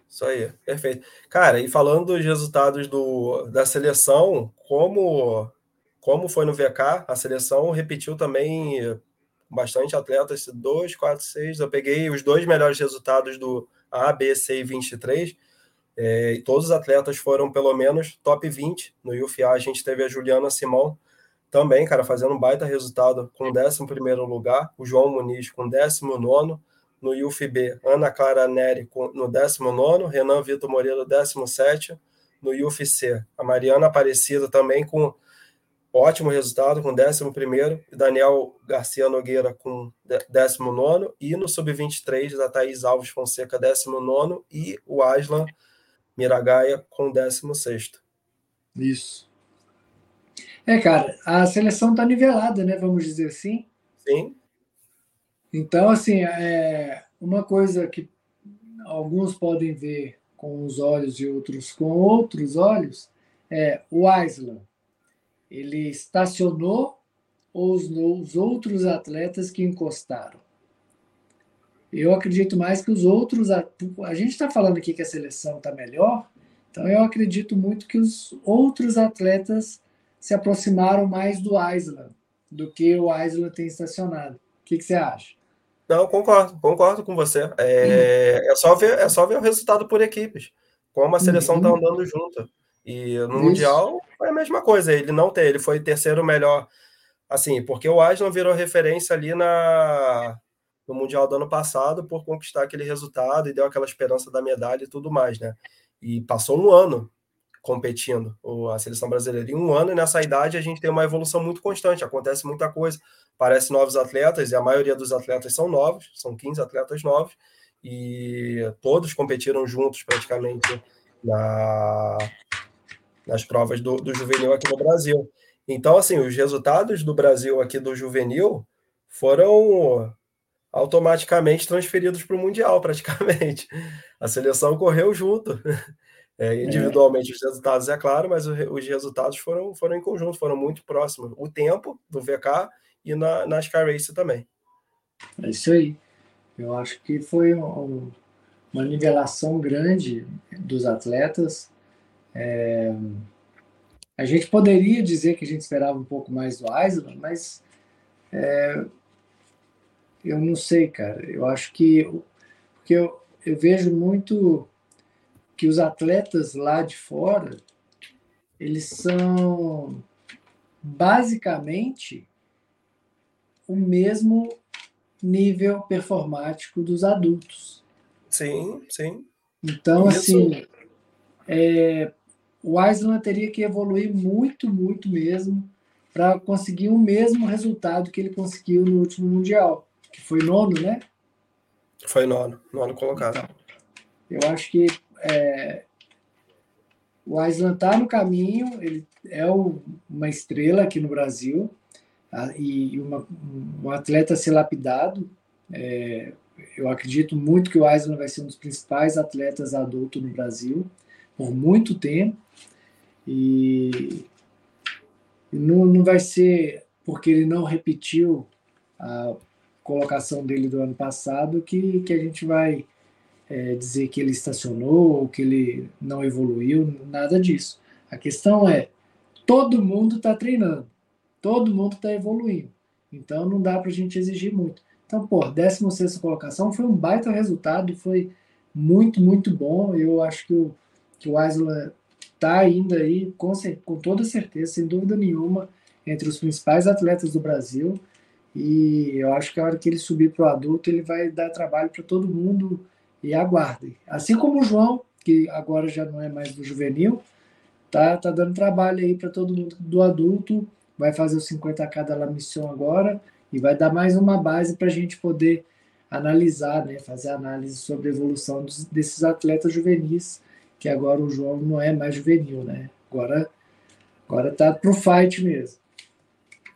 Isso aí, perfeito. Cara, e falando dos resultados do, da seleção, como, como foi no VK, a seleção repetiu também bastante atletas, 2, 4, 6. Eu peguei os dois melhores resultados do A, B, C e 23. É, e todos os atletas foram pelo menos top 20. No UFA a gente teve a Juliana Simão também, cara, fazendo um baita resultado com 11 lugar. O João Muniz com 19 no UFB, Ana Clara Neri no 19, Renan Vitor Moreira 17, no UFC, a Mariana Aparecida também com ótimo resultado, com 11, e Daniel Garcia Nogueira com 19, e no Sub-23, a Thaís Alves Fonseca 19, e o Aslan Miragaia com 16. Isso. É, cara, a seleção tá nivelada, né? Vamos dizer assim. Sim. Então, assim, é uma coisa que alguns podem ver com os olhos e outros com outros olhos é o Island. Ele estacionou os, os outros atletas que encostaram. Eu acredito mais que os outros. A, a gente está falando aqui que a seleção está melhor, então eu acredito muito que os outros atletas se aproximaram mais do Island do que o Island tem estacionado. O que, que você acha? Não, concordo, concordo com você. É, é, só ver, é só ver o resultado por equipes, como a seleção está uhum. andando junto. E no Isso. Mundial foi a mesma coisa. Ele não tem, ele foi terceiro melhor, assim, porque o Aslan virou referência ali na no Mundial do ano passado por conquistar aquele resultado e deu aquela esperança da medalha e tudo mais, né? E passou um ano competindo a seleção brasileira. Em um ano, nessa idade, a gente tem uma evolução muito constante, acontece muita coisa. Parece novos atletas, e a maioria dos atletas são novos, são 15 atletas novos, e todos competiram juntos praticamente na, nas provas do, do juvenil aqui no Brasil. Então, assim, os resultados do Brasil aqui do juvenil foram automaticamente transferidos para o Mundial, [laughs] praticamente. A seleção correu junto. É, é, individualmente é. os resultados, é claro, mas os resultados foram, foram em conjunto, foram muito próximos. O tempo do VK e na, na Sky Race também. É isso aí. Eu acho que foi um, uma nivelação grande dos atletas. É, a gente poderia dizer que a gente esperava um pouco mais do Island, mas é, eu não sei, cara. Eu acho que porque eu, eu vejo muito que os atletas lá de fora eles são basicamente o mesmo nível performático dos adultos. Sim, sim. Então, assim, é, o Island teria que evoluir muito, muito mesmo para conseguir o mesmo resultado que ele conseguiu no último Mundial, que foi nono, né? Foi nono, nono colocado. Então, eu acho que é, o Aislan está no caminho, ele é o, uma estrela aqui no Brasil tá? e uma, um atleta a ser lapidado. É, eu acredito muito que o Aislan vai ser um dos principais atletas adultos no Brasil por muito tempo e, não, não vai ser porque ele não repetiu a colocação dele do ano passado que, que a gente vai é, dizer que ele estacionou ou que ele não evoluiu, nada disso. A questão é, todo mundo está treinando, todo mundo está evoluindo. Então não dá para a gente exigir muito. Então, pô, 16 colocação foi um baita resultado, foi muito, muito bom. Eu acho que o, que o Isla está ainda aí, com, com toda certeza, sem dúvida nenhuma, entre os principais atletas do Brasil. E eu acho que a hora que ele subir para o adulto, ele vai dar trabalho para todo mundo e aguardem. Assim como o João, que agora já não é mais do juvenil, tá, tá dando trabalho aí para todo mundo do adulto, vai fazer os 50k da La Mission agora e vai dar mais uma base para a gente poder analisar, né, fazer análise sobre a evolução dos, desses atletas juvenis, que agora o João não é mais juvenil, né? Agora agora tá pro fight mesmo.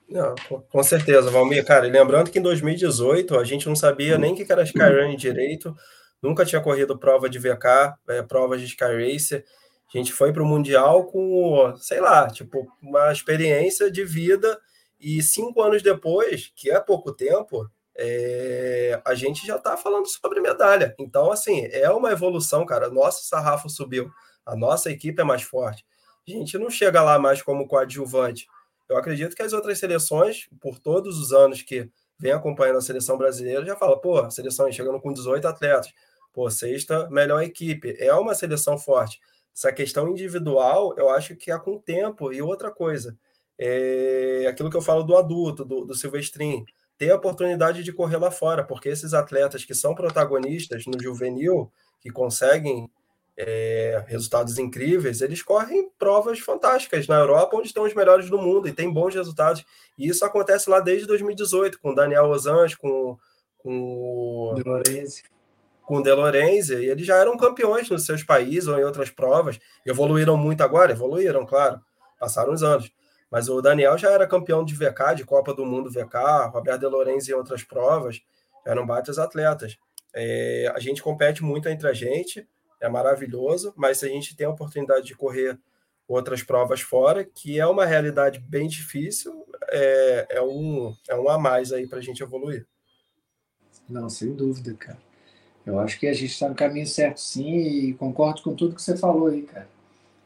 Não, com certeza, Valmir. Cara, lembrando que em 2018 a gente não sabia nem o que era Skyrunning direito, nunca tinha corrido prova de VK, é, provas de Sky Racer. A gente foi para o Mundial com, sei lá, tipo, uma experiência de vida e cinco anos depois, que é pouco tempo, é, a gente já está falando sobre medalha. Então, assim, é uma evolução, cara. Nosso sarrafo subiu, a nossa equipe é mais forte. A gente não chega lá mais como coadjuvante. Eu acredito que as outras seleções, por todos os anos que vem acompanhando a seleção brasileira, já fala, pô, a seleção chegando com 18 atletas, pô, sexta melhor equipe. É uma seleção forte. Essa questão individual, eu acho que é com o tempo. E outra coisa, é aquilo que eu falo do adulto, do, do Silvestrin, ter a oportunidade de correr lá fora, porque esses atletas que são protagonistas no juvenil, que conseguem é, resultados incríveis, eles correm provas fantásticas na Europa, onde estão os melhores do mundo e tem bons resultados. E isso acontece lá desde 2018, com o Daniel Osange, com, com De Lorenzi. com o De Lorenzi, e eles já eram campeões nos seus países ou em outras provas. Evoluíram muito agora? Evoluíram, claro. Passaram os anos. Mas o Daniel já era campeão de VK, de Copa do Mundo VK, Roberto De Lorenzi em outras provas, eram bates atletas. É, a gente compete muito entre a gente, é maravilhoso, mas se a gente tem a oportunidade de correr outras provas fora, que é uma realidade bem difícil, é, é um, é um a mais aí para a gente evoluir. Não, sem dúvida, cara. Eu acho que a gente está no caminho certo, sim, e concordo com tudo que você falou aí, cara.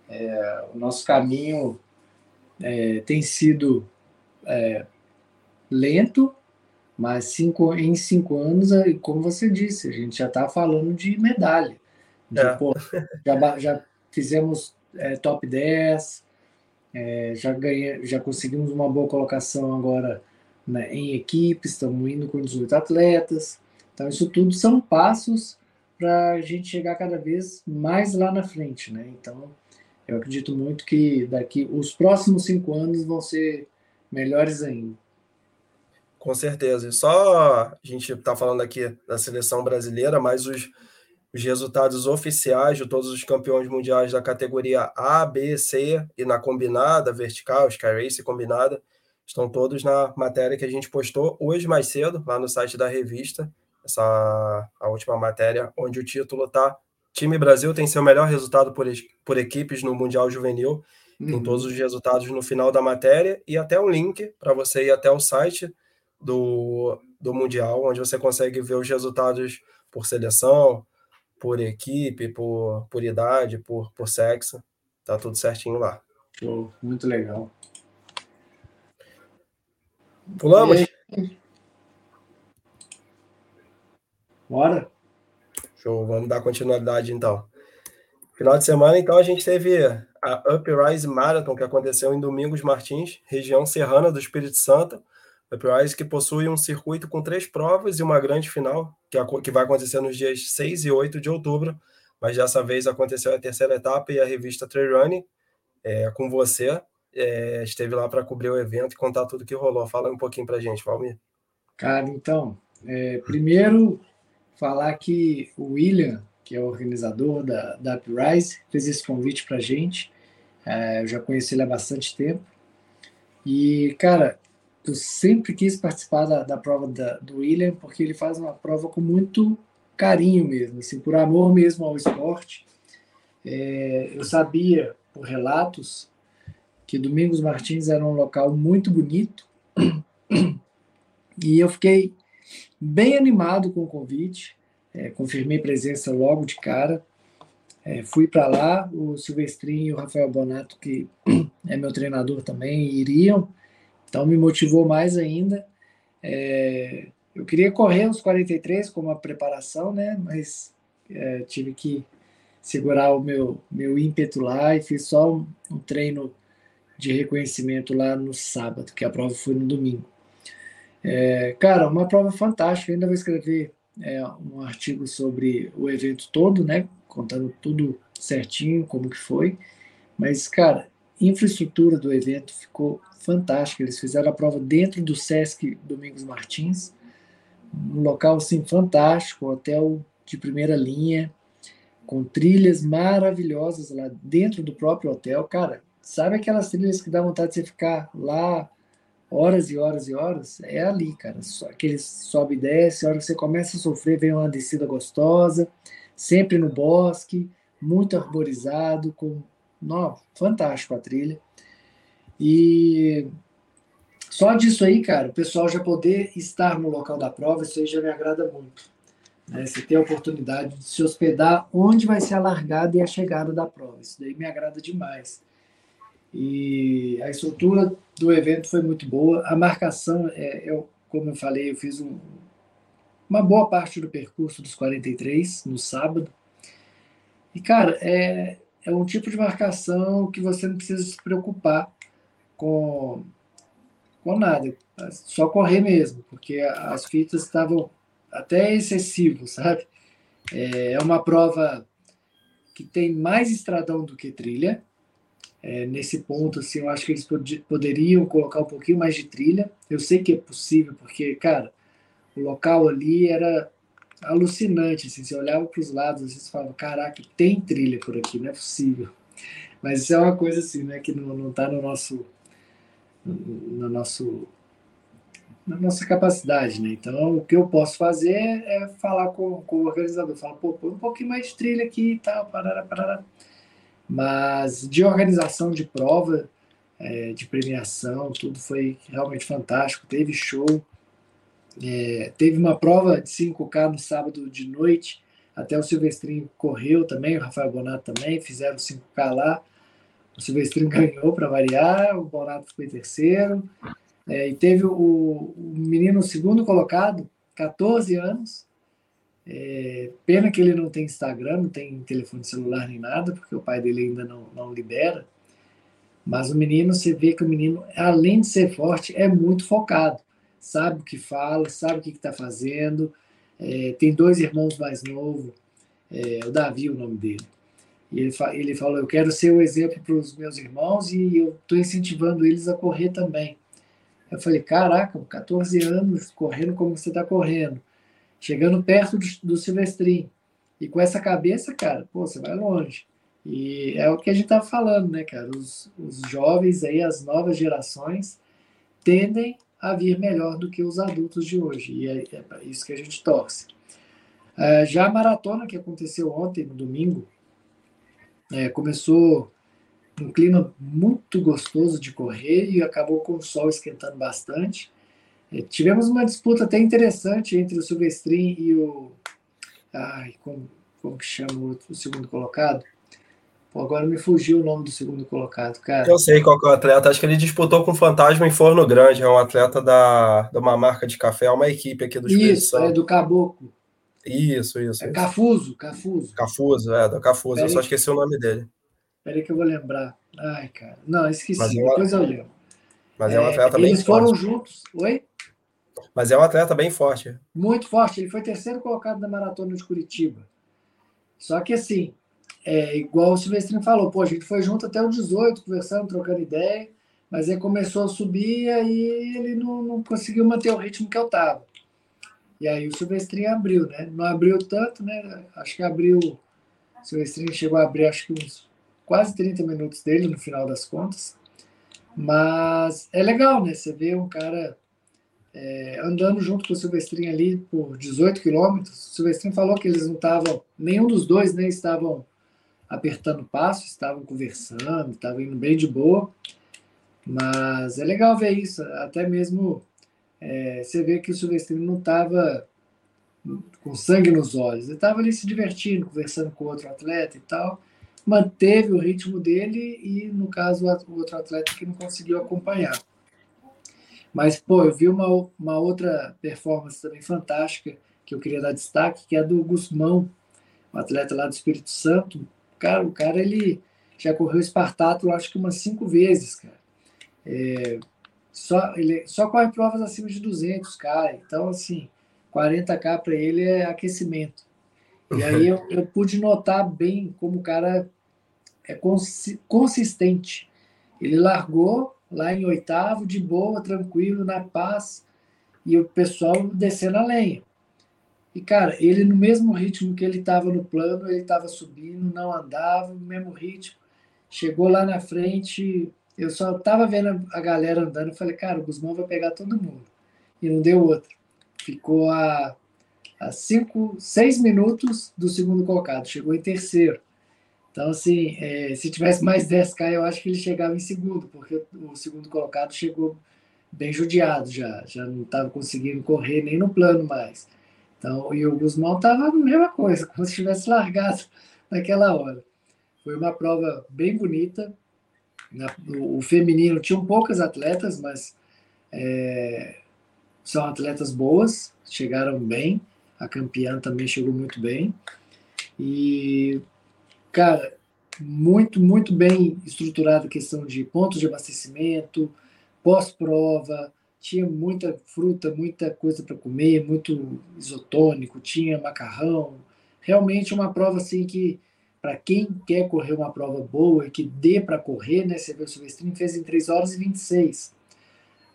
É, o nosso caminho é, tem sido é, lento, mas cinco, em cinco anos, como você disse, a gente já está falando de medalha. De, é. pô, já, já, fizemos é, top 10, é, já, ganha, já conseguimos uma boa colocação agora né, em equipes, estamos indo com 18 atletas. Então, isso tudo são passos para a gente chegar cada vez mais lá na frente. Né? Então, eu acredito muito que daqui os próximos cinco anos vão ser melhores ainda. Com certeza. E só a gente está falando aqui da seleção brasileira, mas os, os resultados oficiais de todos os campeões mundiais da categoria A, B, C e na combinada, vertical, Sky Race combinada, estão todos na matéria que a gente postou hoje mais cedo, lá no site da revista, essa a última matéria, onde o título está Time Brasil tem seu melhor resultado por, por equipes no Mundial Juvenil. Uhum. Tem todos os resultados no final da matéria e até um link para você ir até o site do, do Mundial, onde você consegue ver os resultados por seleção, por equipe, por, por idade, por, por sexo. Tá tudo certinho lá. Show, muito legal. Pulamos? Bora? Show, vamos dar continuidade então. Final de semana, então, a gente teve a Uprise Marathon, que aconteceu em Domingos Martins, região serrana do Espírito Santo. Uprise que possui um circuito com três provas e uma grande final, que, vai acontecer nos dias 6 e 8 de outubro, mas dessa vez aconteceu a terceira etapa e a revista Trail Running, é, com você, é, esteve lá para cobrir o evento e contar tudo que rolou. Fala um pouquinho para a gente, Valmir. Cara, então, é, primeiro falar que o William, que é o organizador da, da Uprise, fez esse convite para a gente. É, eu já conheci ele há bastante tempo. E, cara, eu sempre quis participar da, da prova da, do William, porque ele faz uma prova com muito carinho mesmo, assim, por amor mesmo ao esporte. É, eu sabia, por relatos, que Domingos Martins era um local muito bonito. [clears throat] E eu fiquei bem animado com o convite, é, confirmei presença logo de cara. É, fui para lá, o Silvestrinho e o Rafael Bonato, que [clears throat] é meu treinador também, iriam, então me motivou mais ainda. É, eu queria correr os 43 como a preparação, né? mas é, tive que segurar o meu, meu ímpeto lá e fiz só um, um treino de reconhecimento lá no sábado, que a prova foi no domingo. É, cara, uma prova fantástica. Eu ainda vou escrever é, um artigo sobre o evento todo, né? Contando tudo certinho, como que foi. Mas, cara, infraestrutura do evento ficou fantástica. Eles fizeram a prova dentro do Sesc Domingos Martins, um local assim fantástico, hotel de primeira linha, com trilhas maravilhosas lá dentro do próprio hotel. Cara, sabe aquelas trilhas que dá vontade de você ficar lá horas e horas e horas? É ali, cara. Aquele sobe e desce, a hora que você começa a sofrer, vem uma descida gostosa, sempre no bosque, muito arborizado, com. Não, fantástico a trilha. E só disso aí, cara, o pessoal já poder estar no local da prova, isso aí já me agrada muito. Né? Você ter a oportunidade de se hospedar onde vai ser a largada e a chegada da prova. Isso daí me agrada demais. E a estrutura do evento foi muito boa. A marcação, é, eu, como eu falei, eu fiz um, uma boa parte do percurso dos 43 no sábado. E, cara, é, é um tipo de marcação que você não precisa se preocupar com, com nada. Só correr mesmo, porque as fitas estavam até excessivas, sabe? É, é uma prova que tem mais estradão do que trilha. É, nesse ponto, assim, eu acho que eles pod poderiam colocar um pouquinho mais de trilha. Eu sei que é possível, porque, cara, o local ali era alucinante. Assim, você olhava para os lados, assim, você falava, caraca, tem trilha por aqui, não é possível. Mas isso é uma coisa assim, né, que não está no nosso, no nosso na nossa capacidade, né? Então, o que eu posso fazer é falar com, com o organizador, falar, pô, põe um pouquinho mais de trilha aqui e tal, parará, parará. Mas de organização de prova, é, de premiação, tudo foi realmente fantástico. Teve show, é, teve uma prova de 5K no sábado de noite, até o Silvestrinho correu também, o Rafael Bonato também, fizeram 5K lá. O Silvestrinho [laughs] ganhou para variar, o Bonato ficou em terceiro. É, e teve o, o, menino segundo colocado, 14 anos. É, pena que ele não tem Instagram, não tem telefone celular nem nada, porque o pai dele ainda não, não libera. Mas o menino, você vê que o menino, além de ser forte, é muito focado. Sabe o que fala, sabe o que está fazendo. É, tem dois irmãos mais novos, é, o Davi, o nome dele. E ele, fa ele falou: Eu quero ser o exemplo para os meus irmãos e eu estou incentivando eles a correr também. Eu falei, caraca, 14 anos correndo como você está correndo, chegando perto do, do. E com essa cabeça, cara, pô, você vai longe. E é o que a gente estava falando, né, cara? Os, os jovens aí, as novas gerações, tendem a vir melhor do que os adultos de hoje. E é, é para isso que a gente torce. É, já a maratona que aconteceu ontem, no domingo, é, começou um clima muito gostoso de correr e acabou com o sol esquentando bastante. É, tivemos uma disputa até interessante entre o Silvestrin e o. Ai, como, como que chama o, segundo colocado? Pô, agora me fugiu o nome do segundo colocado, cara. Eu sei qual é o atleta. Acho que ele disputou com o Fantasma em Forno Grande. É um atleta da, de uma marca de café, é uma equipe aqui do Espírito Isso, é do Caboclo. Isso, isso. É isso. Cafuso, Cafuso. Cafuso, é, do Cafuso. Pera eu só esqueci o nome dele. Peraí que eu vou lembrar. Ai, cara. Não, esqueci. Mas Depois eu lembro. Mas é um atleta é, bem Eles foram juntos. Oi? Mas é um atleta bem forte. Muito forte. Ele foi terceiro colocado na maratona de Curitiba. Só que assim, é igual o Silvestrinho falou, pô, a gente foi junto até o 18, conversando, trocando ideia, mas aí começou a subir e aí ele não, não conseguiu manter o ritmo que eu tava. E aí o Silvestrinho abriu, né? Não abriu tanto, né? Acho que abriu. O Silvestrinho chegou a abrir acho que uns quase 30 minutos dele no final das contas. Mas é legal, né? Você vê um cara é, andando junto com o Silvestrinho ali por 18 quilômetros. O Silvestrinho falou que eles não estavam, nenhum dos dois, né? Estavam apertando passo, estavam conversando, estavam indo bem de boa. Mas é legal ver isso, até mesmo é, você vê que o Silvestrinho não estava com sangue nos olhos, ele estava ali se divertindo, conversando com outro atleta e tal manteve o ritmo dele e, no caso, o outro atleta que não conseguiu acompanhar. Mas, pô, eu vi uma, uma outra performance também fantástica que eu queria dar destaque, que é a do Gusmão, um atleta lá do Espírito Santo. Cara, o cara, ele já correu Espartato, acho que umas cinco vezes, cara. É, só, ele só corre provas acima de 200, cara. Então, assim, 40K para ele é aquecimento. E aí eu, eu, pude notar bem como o cara é consistente. Ele largou lá em oitavo, de boa, tranquilo, na paz, e o pessoal descendo a lenha. E, cara, ele no mesmo ritmo que ele estava no plano, ele estava subindo, não andava, no mesmo ritmo. Chegou lá na frente, eu só estava vendo a galera andando, falei, cara, o Guzmão vai pegar todo mundo. E não deu outra. Ficou a, a cinco, seis minutos do segundo colocado, chegou em terceiro. Então, assim, é, se tivesse mais 10K, eu acho que ele chegava em segundo, porque o segundo colocado chegou bem judiado já, já não estava conseguindo correr nem no plano mais. Então, e o Guzmão estava a mesma coisa, [laughs] como se tivesse largado naquela hora. Foi uma prova bem bonita. O feminino tinham poucas atletas, mas é, são atletas boas, chegaram bem. A campeã também chegou muito bem. E, cara, muito, muito bem estruturada a questão de pontos de abastecimento, pós-prova, tinha muita fruta, muita coisa para comer, muito isotônico, tinha macarrão. Realmente uma prova assim que, para quem quer correr uma prova boa e que dê para correr, né? Você vê o Silvestrinho fez em 3 horas e 26.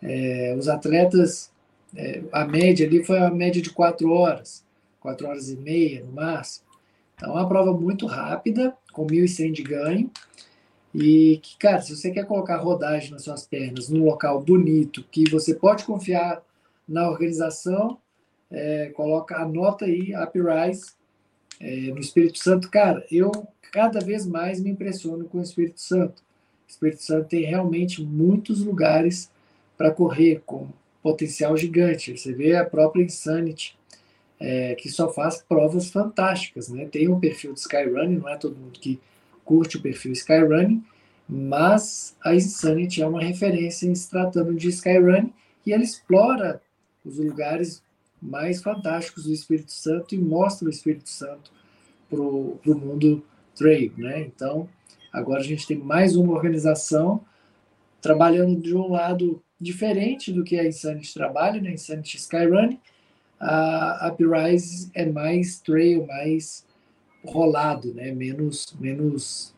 É, os atletas, é, a média ali foi a média de 4 horas, 4 horas e meia no máximo. Então, é uma prova muito rápida, com 1.100 de ganho. E que, cara, se você quer colocar rodagem nas suas pernas num local bonito, que você pode confiar na organização, é, coloca, anota aí Uprise é, no Espírito Santo. Cara, eu cada vez mais me impressiono com o Espírito Santo. O Espírito Santo tem realmente muitos lugares para correr com potencial gigante. Você vê a própria Insanity, é, que só faz provas fantásticas. Né? Tem um perfil de Skyrunning, não é todo mundo que curte o perfil Skyrunning, mas a Insanity é uma referência em se tratando de Skyrunning e ela explora os lugares mais fantásticos do Espírito Santo e mostra o Espírito Santo para o mundo trail, né? Então, agora a gente tem mais uma organização trabalhando de um lado diferente do que a Insanity trabalha, né? Insanity Skyrunning, a Uprise é mais trail, mais rolado, né? Menos, menos,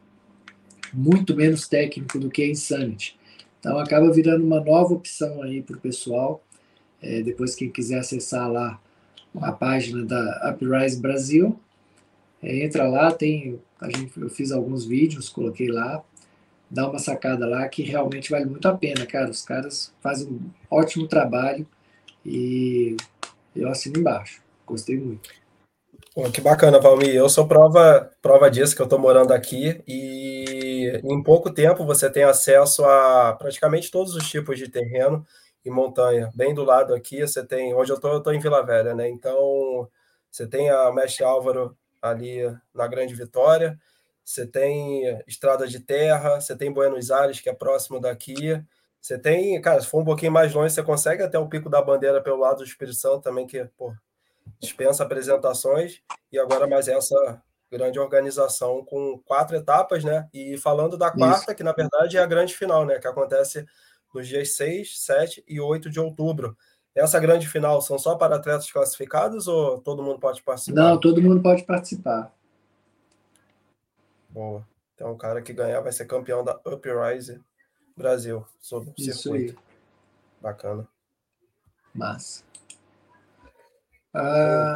muito menos técnico do que a Insanity. Então acaba virando uma nova opção aí para o pessoal. É, depois quem quiser acessar lá a página da Uprise Brasil, é, entra lá, tem, a gente, eu fiz alguns vídeos, coloquei lá, dá uma sacada lá que realmente vale muito a pena, cara. Os caras fazem um ótimo trabalho e eu assino embaixo. Gostei muito. Pô, que bacana, Valmir. Eu sou prova, prova disso, que eu estou morando aqui e em pouco tempo você tem acesso a praticamente todos os tipos de terreno e montanha. Bem do lado aqui, você tem. Onde eu estou, eu estou em Vila Velha, né? Então, você tem a Mestre Álvaro ali na Grande Vitória, você tem Estrada de Terra, você tem Buenos Aires, que é próximo daqui. Você tem, cara, se for um pouquinho mais longe, você consegue até o Pico da Bandeira pelo lado do Espírito Santo também, que, pô, dispensa apresentações, e agora mais essa grande organização com quatro etapas, né? E falando da quarta, Isso. que na verdade é a grande final, né? Que acontece nos dias 6, 7 e 8 de outubro. Essa grande final são só para atletas classificados ou todo mundo pode participar? Não, todo mundo pode participar. Boa. Então o cara que ganhar vai ser campeão da Uprise Brasil, sobre o Isso circuito. Aí. Bacana. Massa. Ah...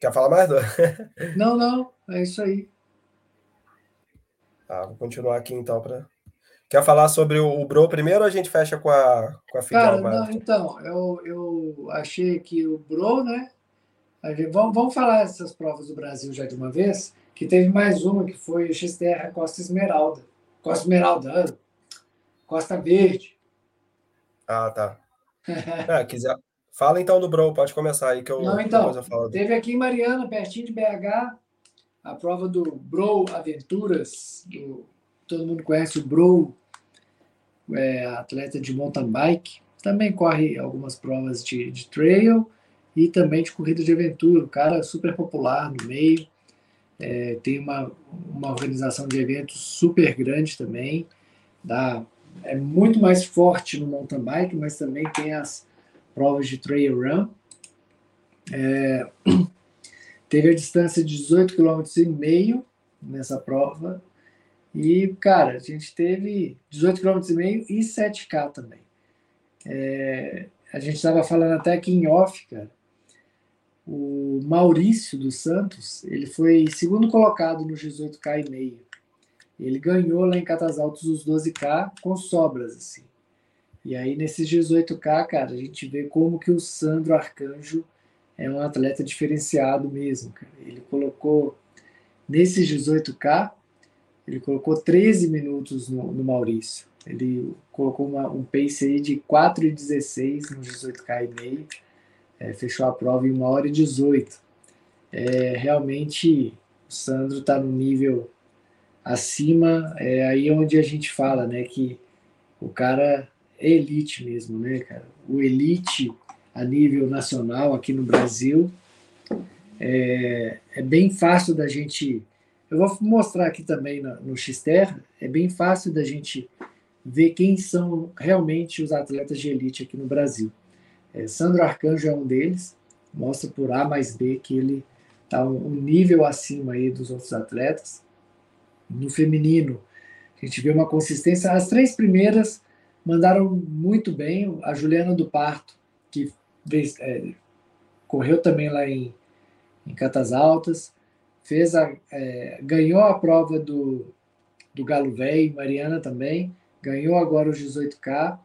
Quer falar mais, Dan? [laughs] não, não, é isso aí. Tá, vou continuar aqui então para. Quer falar sobre o, Bro primeiro ou a gente fecha com a, com a final? Cara, não, então, eu, eu achei que o Bro, né? Gente, vamos, vamos falar essas provas do Brasil já de uma vez, que teve mais uma que foi o XTR Costa Esmeralda. Costa Esmeralda, Costa Verde. Ah, tá. [laughs] é, quiser, Fala então do Bro, pode começar aí que eu Não, então, eu falo. Teve aqui em Mariana, pertinho de BH, a prova do Bro Aventuras. Do, todo mundo conhece o Bro, é, atleta de mountain bike. Também corre algumas provas de, de trail e também de corrida de aventura. O cara é super popular no meio. É, tem uma, uma organização de eventos super grande também. Dá, é muito mais forte no mountain bike, mas também tem as provas de trail run. É, [clears throat] teve a distância de 18 km e meio nessa prova. E, cara, a gente teve 18 km e meio e 7K também. É, a gente estava falando até aqui em off, cara. O Maurício dos Santos, ele foi segundo colocado no 18K e meio. Ele ganhou lá em Catas Altos os 12K com sobras, assim. E aí, nesses 18K, cara, a gente vê como que o Sandro Arcanjo é um atleta diferenciado mesmo, cara. Ele colocou, nesses 18K, ele colocou 13 minutos no, no Maurício. Ele colocou uma, um pace aí de 4,16 no 18K e meio. É, fechou a prova em 1 hora e 18. É, realmente, o Sandro está no nível acima, é aí onde a gente fala, né, que o cara é elite mesmo, né, cara? O elite a nível nacional aqui no Brasil é, é bem fácil da gente. Eu vou mostrar aqui também no, no Xterra, é bem fácil da gente ver quem são realmente os atletas de elite aqui no Brasil. É, Sandro Arcanjo é um deles, mostra por A mais B que ele um, um nível acima aí dos outros atletas. No feminino, a gente vê uma consistência. As três primeiras mandaram muito bem. A Juliana do Parto, que fez, é, correu também lá em, em Catas Altas, fez a, é, ganhou a prova do, do Galo Velho, Mariana também, ganhou agora os 18K.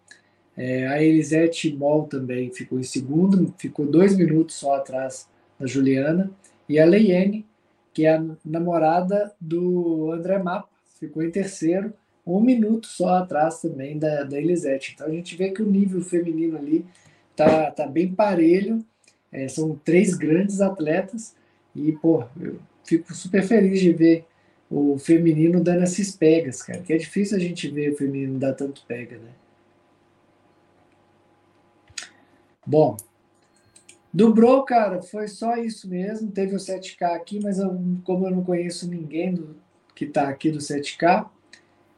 É, a Elisete Mol também ficou em segundo, ficou dois minutos só atrás da Juliana. E a Leiene, que é a namorada do André Mapa, ficou em terceiro, um minuto só atrás também da, da Elisete. Então a gente vê que o nível feminino ali tá, tá bem parelho. É, são três grandes atletas e, pô, eu fico super feliz de ver o feminino dando esses pegas, cara. Que é difícil a gente ver o feminino dar tanto pega, né? Bom, dobrou, cara, foi só isso mesmo. Teve o 7K aqui, mas eu, como eu não conheço ninguém do, que tá aqui do 7K,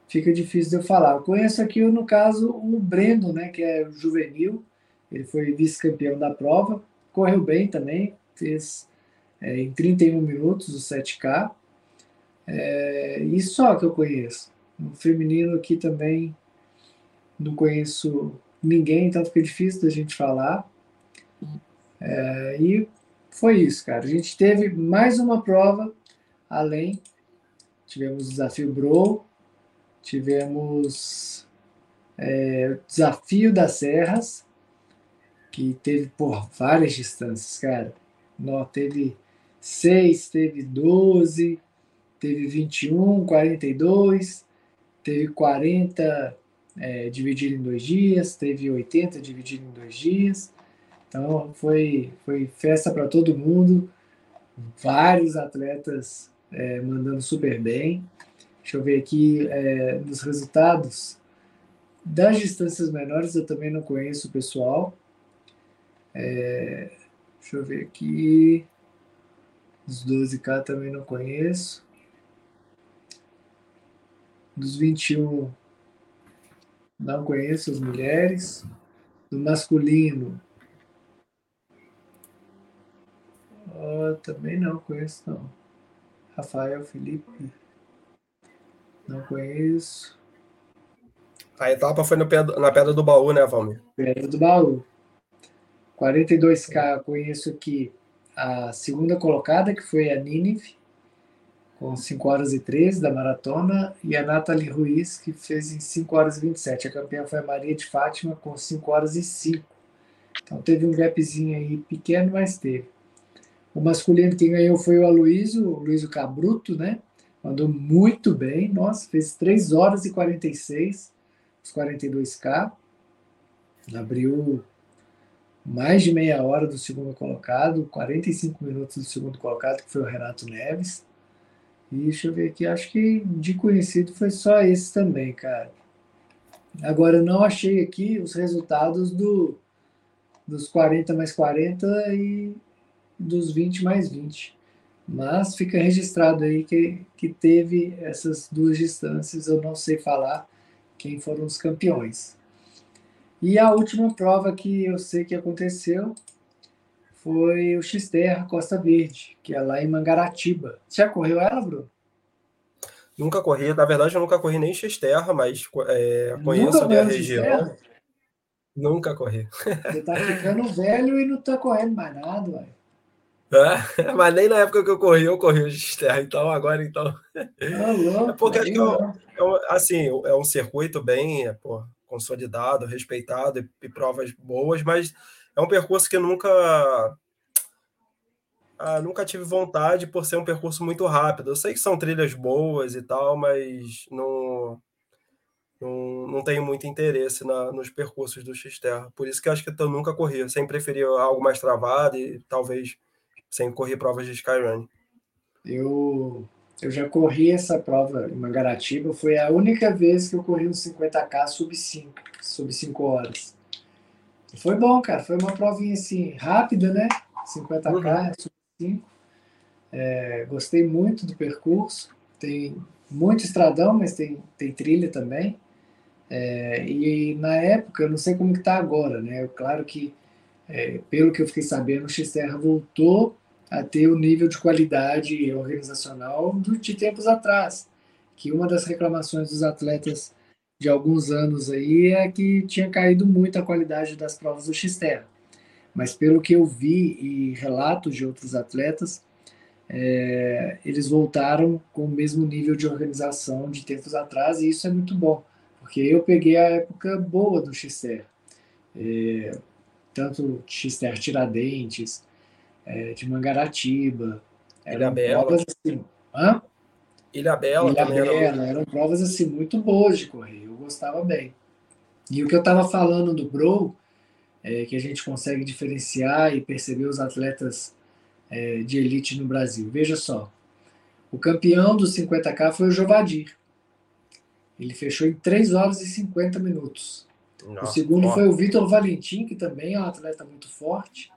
fica difícil de eu falar. Eu conheço aqui, no caso, o Brendo, né, que é juvenil. Ele foi vice-campeão da prova, correu bem também, fez é, em 31 minutos o 7K. É, e só que eu conheço. O feminino aqui também não conheço ninguém, então fica difícil da gente falar. É, e foi isso, cara. A gente teve mais uma prova além. Tivemos o desafio Bro, tivemos é, o desafio das Serras, que teve por várias distâncias, cara. Não, teve 6, teve 12, teve 21, 42, teve 40 é, dividido em dois dias, teve 80 dividido em dois dias. Então foi, foi festa para todo mundo, vários atletas é, mandando super bem. Deixa eu ver aqui é, nos resultados. Das distâncias menores eu também não conheço o pessoal. É, deixa eu ver aqui. Os 12K também não conheço. Dos 21 não conheço as mulheres. Do masculino oh, também não conheço não. Rafael Felipe não conheço. A etapa foi no, na Pedra do Baú, né, Valmir? Pedra do Baú. 42K, conheço aqui a segunda colocada, que foi a Nínive, com 5 horas e 13 da maratona, e a Nathalie Ruiz, que fez em 5 horas e 27. A campeã foi a Maria de Fátima, com 5 horas e 5. Então teve um gapzinho aí pequeno, mas teve. O masculino quem ganhou foi o Aloysio, o Luiz Cabruto, né? Mandou muito bem, nossa, fez 3 horas e 46, os 42K. Abriu mais de meia hora do segundo colocado, 45 minutos do segundo colocado, que foi o Renato Neves. E deixa eu ver aqui, acho que de conhecido foi só esse também, cara. Agora, eu não achei aqui os resultados do, dos 40 mais 40 e dos 20 mais 20. Mas fica registrado aí que, que teve essas duas distâncias, eu não sei falar quem foram os campeões. E a última prova que eu sei que aconteceu foi o X-Terra Costa Verde, que é lá em Mangaratiba. Você já correu ela, Bruno? Nunca corri, na verdade eu nunca corri nem X-Terra, mas é, conheço a região. Nunca corri. Você tá ficando velho e não tá correndo mais nada, ué. É, mas nem na época que eu corri, eu corri o X-Terra, então agora então. Louco, é porque acho que é, um, assim, é um circuito bem é, pô, consolidado, respeitado e, e provas boas, mas é um percurso que nunca ah, nunca tive vontade por ser um percurso muito rápido. Eu sei que são trilhas boas e tal, mas não, não, não tenho muito interesse na, nos percursos do X-Terra. Por isso que acho que eu nunca corri. Eu sempre preferi algo mais travado e talvez sem correr provas de Skyrun. Eu, eu já corri essa prova em Mangaratiba. Foi a única vez que eu corri um 50K sub 5, sub 5 horas. Foi bom, cara. Foi uma provinha assim, rápida, né? 50K, uhum. sub 5. É, gostei muito do percurso. Tem muito estradão, mas tem, tem trilha também. É, e na época, eu não sei como que tá agora, né? Claro que, é, pelo que eu fiquei sabendo, o X-Terra voltou a ter o nível de qualidade organizacional de tempos atrás. Que uma das reclamações dos atletas de alguns anos aí é que tinha caído muito a qualidade das provas do X-Terra. Mas pelo que eu vi e relatos de outros atletas, é, eles voltaram com o mesmo nível de organização de tempos atrás e isso é muito bom, porque eu peguei a época boa do X-Terra. É, tanto X-Terra Tiradentes, é, de Mangaratiba. Ilha Bela. Assim, hã? Ilha Bela Ilha Bela, era... eram provas assim muito boas de correr, eu gostava bem. E o que eu estava falando do Bro, é, que a gente consegue diferenciar e perceber os atletas é, de elite no Brasil. Veja só, o campeão dos 50K foi o Jovadir. Ele fechou em 3 horas e 50 minutos. Nossa, o segundo foi o Vitor Valentim, que também é um atleta muito forte,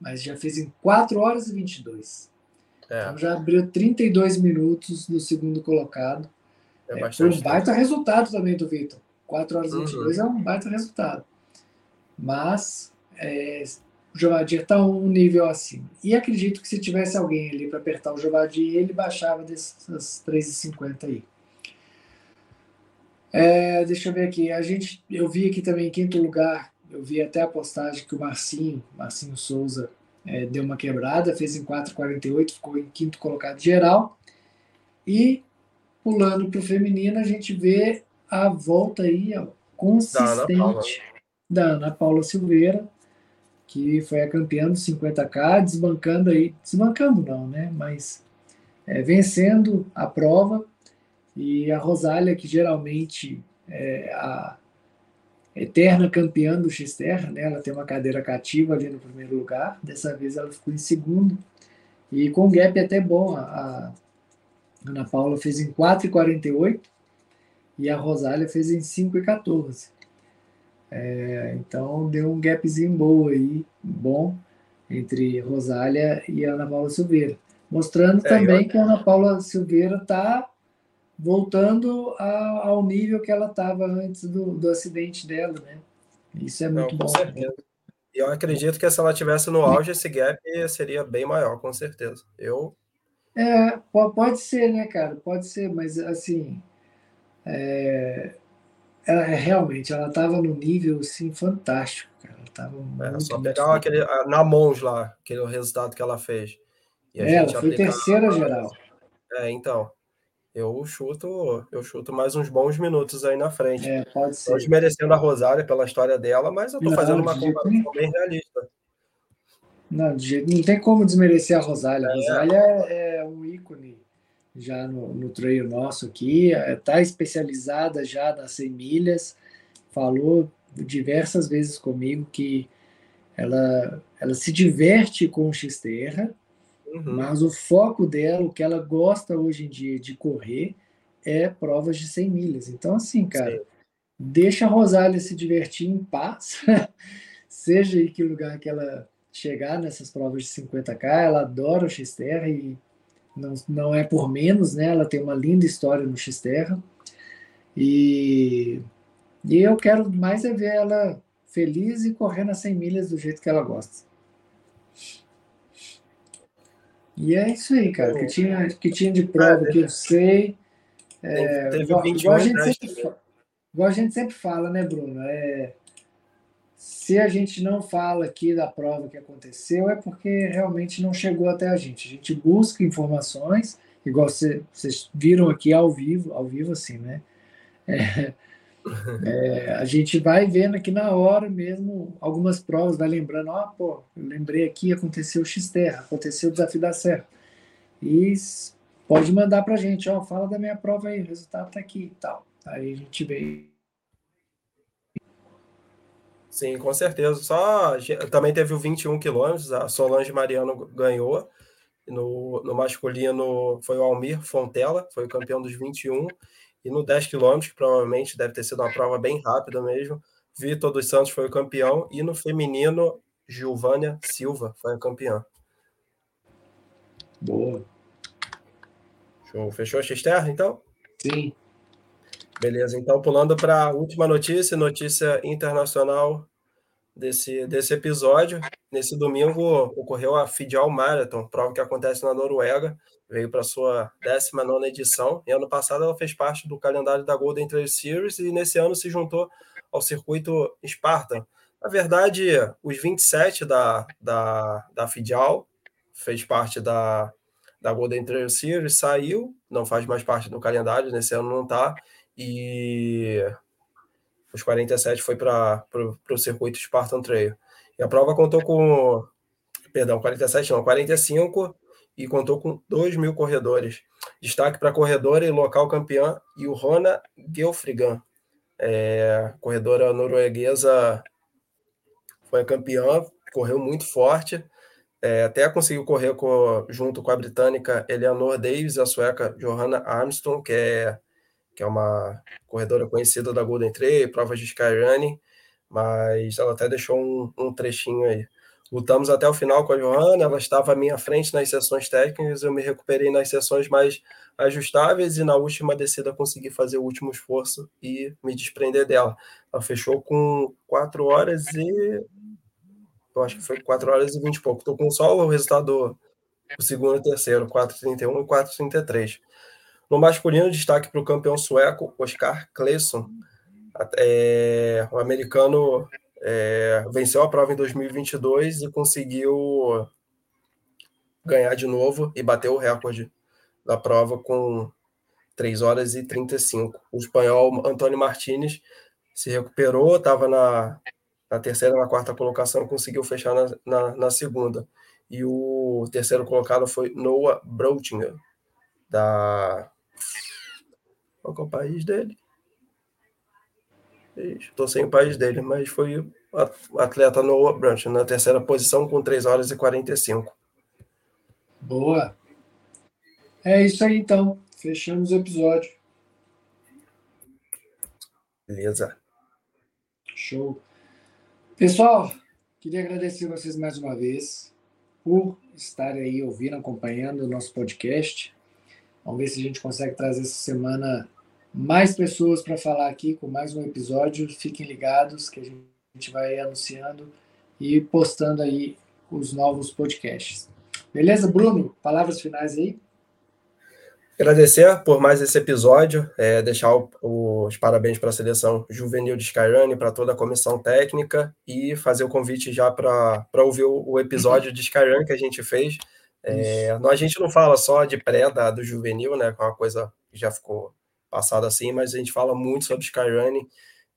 mas já fez em 4 horas e 22. É. Então já abriu 32 minutos no segundo colocado. É, é foi um baita tempo. resultado também do Vitor. 4 horas e uhum. 22 é um baita resultado. Mas é, o Jovadir está um nível acima. E acredito que se tivesse alguém ali para apertar o Jovadir, ele baixava dessas 3,50 aí. É, deixa eu ver aqui. A gente, eu vi aqui também em quinto lugar, eu vi até a postagem que o Marcinho, Marcinho Souza, é, deu uma quebrada, fez em 4,48, ficou em quinto colocado geral. E pulando para o feminino, a gente vê a volta aí ó, consistente da Ana, da Ana Paula Silveira, que foi a campeã do 50K, desbancando aí, desbancando não, né? Mas é, vencendo a prova. E a Rosália, que geralmente é a eterna campeã do X-Terra, né? Ela tem uma cadeira cativa ali no primeiro lugar. Dessa vez ela ficou em segundo. E com gap até bom. A, a Ana Paula fez em 4,48 e a Rosália fez em 5,14. É, então deu um gapzinho bom aí, bom, entre Rosália e Ana Paula Silveira. Mostrando é, também eu... que a Ana Paula Silveira está voltando a, ao nível que ela estava antes do, do acidente dela, né? Isso é muito Não, bom. Certeza. Eu acredito que se ela tivesse no auge, esse gap seria bem maior, com certeza. Eu. É, pode ser, né, cara? Pode ser, mas assim. É, ela, realmente, ela estava no nível assim, fantástico, cara. Ela tava é, só pegar aquele, na mãos lá, aquele resultado que ela fez. é, ela foi terceira geral. É, então. Eu chuto, eu chuto mais uns bons minutos aí na frente. É, pode ser. Desmerecendo a Rosária pela história dela, mas eu estou fazendo uma comparação bem realista. Não, não tem como desmerecer a Rosália. A é. Rosália é, é um ícone já no, no trail nosso aqui, está é, especializada já nas 100 milhas, falou diversas vezes comigo que ela, ela se diverte com o X-Terra, Uhum. Mas o foco dela, o que ela gosta hoje em dia de correr, é provas de 100 milhas. Então, assim, cara, Sim. deixa a Rosália se divertir em paz, [laughs] seja em que lugar que ela chegar nessas provas de 50K, ela adora o X-Terra e não, não é por menos, né? Ela tem uma linda história no X-Terra. E, e eu quero mais é ver ela feliz e correndo as 100 milhas do jeito que ela gosta. E é isso aí, cara. Que tinha, que tinha de prova que eu sei. É, Teve igual, 21, igual, a gente sempre, igual a gente sempre fala, né, Bruno? É, se a gente não fala aqui da prova que aconteceu, é porque realmente não chegou até a gente. A gente busca informações, igual vocês viram aqui ao vivo, ao vivo assim, né? É, é, a gente vai vendo aqui na hora mesmo algumas provas, vai lembrando, ó, oh, pô, eu lembrei aqui, aconteceu o X-Terra, aconteceu o Desafio da Serra. E pode mandar pra gente, ó, oh, fala da minha prova aí, o resultado tá aqui e tal. Aí a gente vê. Sim, com certeza. Só também teve o 21 quilômetros, a Solange Mariano ganhou. No, no masculino foi o Almir Fontela, foi o campeão dos 21 e no 10 quilômetros, provavelmente deve ter sido uma prova bem rápida mesmo. Vitor dos Santos foi o campeão. E no feminino, Gilvânia Silva foi a campeã. Boa. Show. Fechou a X-Terra, então? Sim. Beleza, então pulando para a última notícia, notícia internacional desse, desse episódio. Nesse domingo ocorreu a Fidjal Marathon, prova que acontece na Noruega veio para sua 19 edição. E ano passado ela fez parte do calendário da Golden Trail Series e nesse ano se juntou ao circuito Spartan. Na verdade, os 27 da, da, da Fidjal fez parte da, da Golden Trail Series, saiu, não faz mais parte do calendário, nesse ano não está, e os 47 foi para o circuito Spartan Trail. E a prova contou com, perdão, 47 não, 45 e contou com 2 mil corredores. Destaque para a corredora e local campeã, Rona Gelfrigan, é, corredora norueguesa, foi campeã, correu muito forte, é, até conseguiu correr com, junto com a britânica Eleanor Davis e a sueca Johanna Armstrong, que é, que é uma corredora conhecida da Golden Trail, provas de skyrunning, mas ela até deixou um, um trechinho aí. Lutamos até o final com a Johanna, ela estava à minha frente nas sessões técnicas, eu me recuperei nas sessões mais ajustáveis e na última descida consegui fazer o último esforço e me desprender dela. Ela fechou com 4 horas e. Eu acho que foi 4 horas e 20 e pouco. Estou com só o resultado do segundo e terceiro, 4,31 e 4,33. No masculino, destaque para o campeão sueco, Oscar Kleson. É, o americano é, venceu a prova em 2022 e conseguiu ganhar de novo e bater o recorde da prova com 3 horas e 35. O espanhol Antônio Martinez se recuperou, estava na, na terceira, na quarta colocação, conseguiu fechar na, na, na segundo. E o terceiro colocado foi Noah Broutinger, da. Qual é o país dele? Estou sem o país dele, mas foi o atleta Noah Brunch na terceira posição com 3 horas e 45. Boa. É isso aí então. Fechamos o episódio. Beleza. Show. Pessoal, queria agradecer vocês mais uma vez por estarem aí ouvindo, acompanhando o nosso podcast. Vamos ver se a gente consegue trazer essa semana mais pessoas para falar aqui com mais um episódio. Fiquem ligados que a gente vai anunciando e postando aí os novos podcasts. Beleza, Bruno? Palavras finais aí? Agradecer por mais esse episódio, é, deixar o, os parabéns para a seleção juvenil de Skyrunning, para toda a comissão técnica e fazer o convite já para ouvir o, o, episódio de Skyrunning que a gente fez. É, a gente não fala só de pré da, do juvenil, né, que é uma coisa que já ficou passado assim, mas a gente fala muito sobre Skyrunning,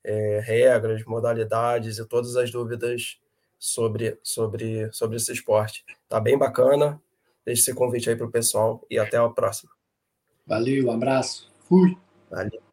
é, regras, modalidades e todas as dúvidas sobre, sobre, sobre esse esporte. Tá bem bacana. Deixe esse convite aí para o pessoal e até a próxima. Valeu, um abraço. Fui. Valeu.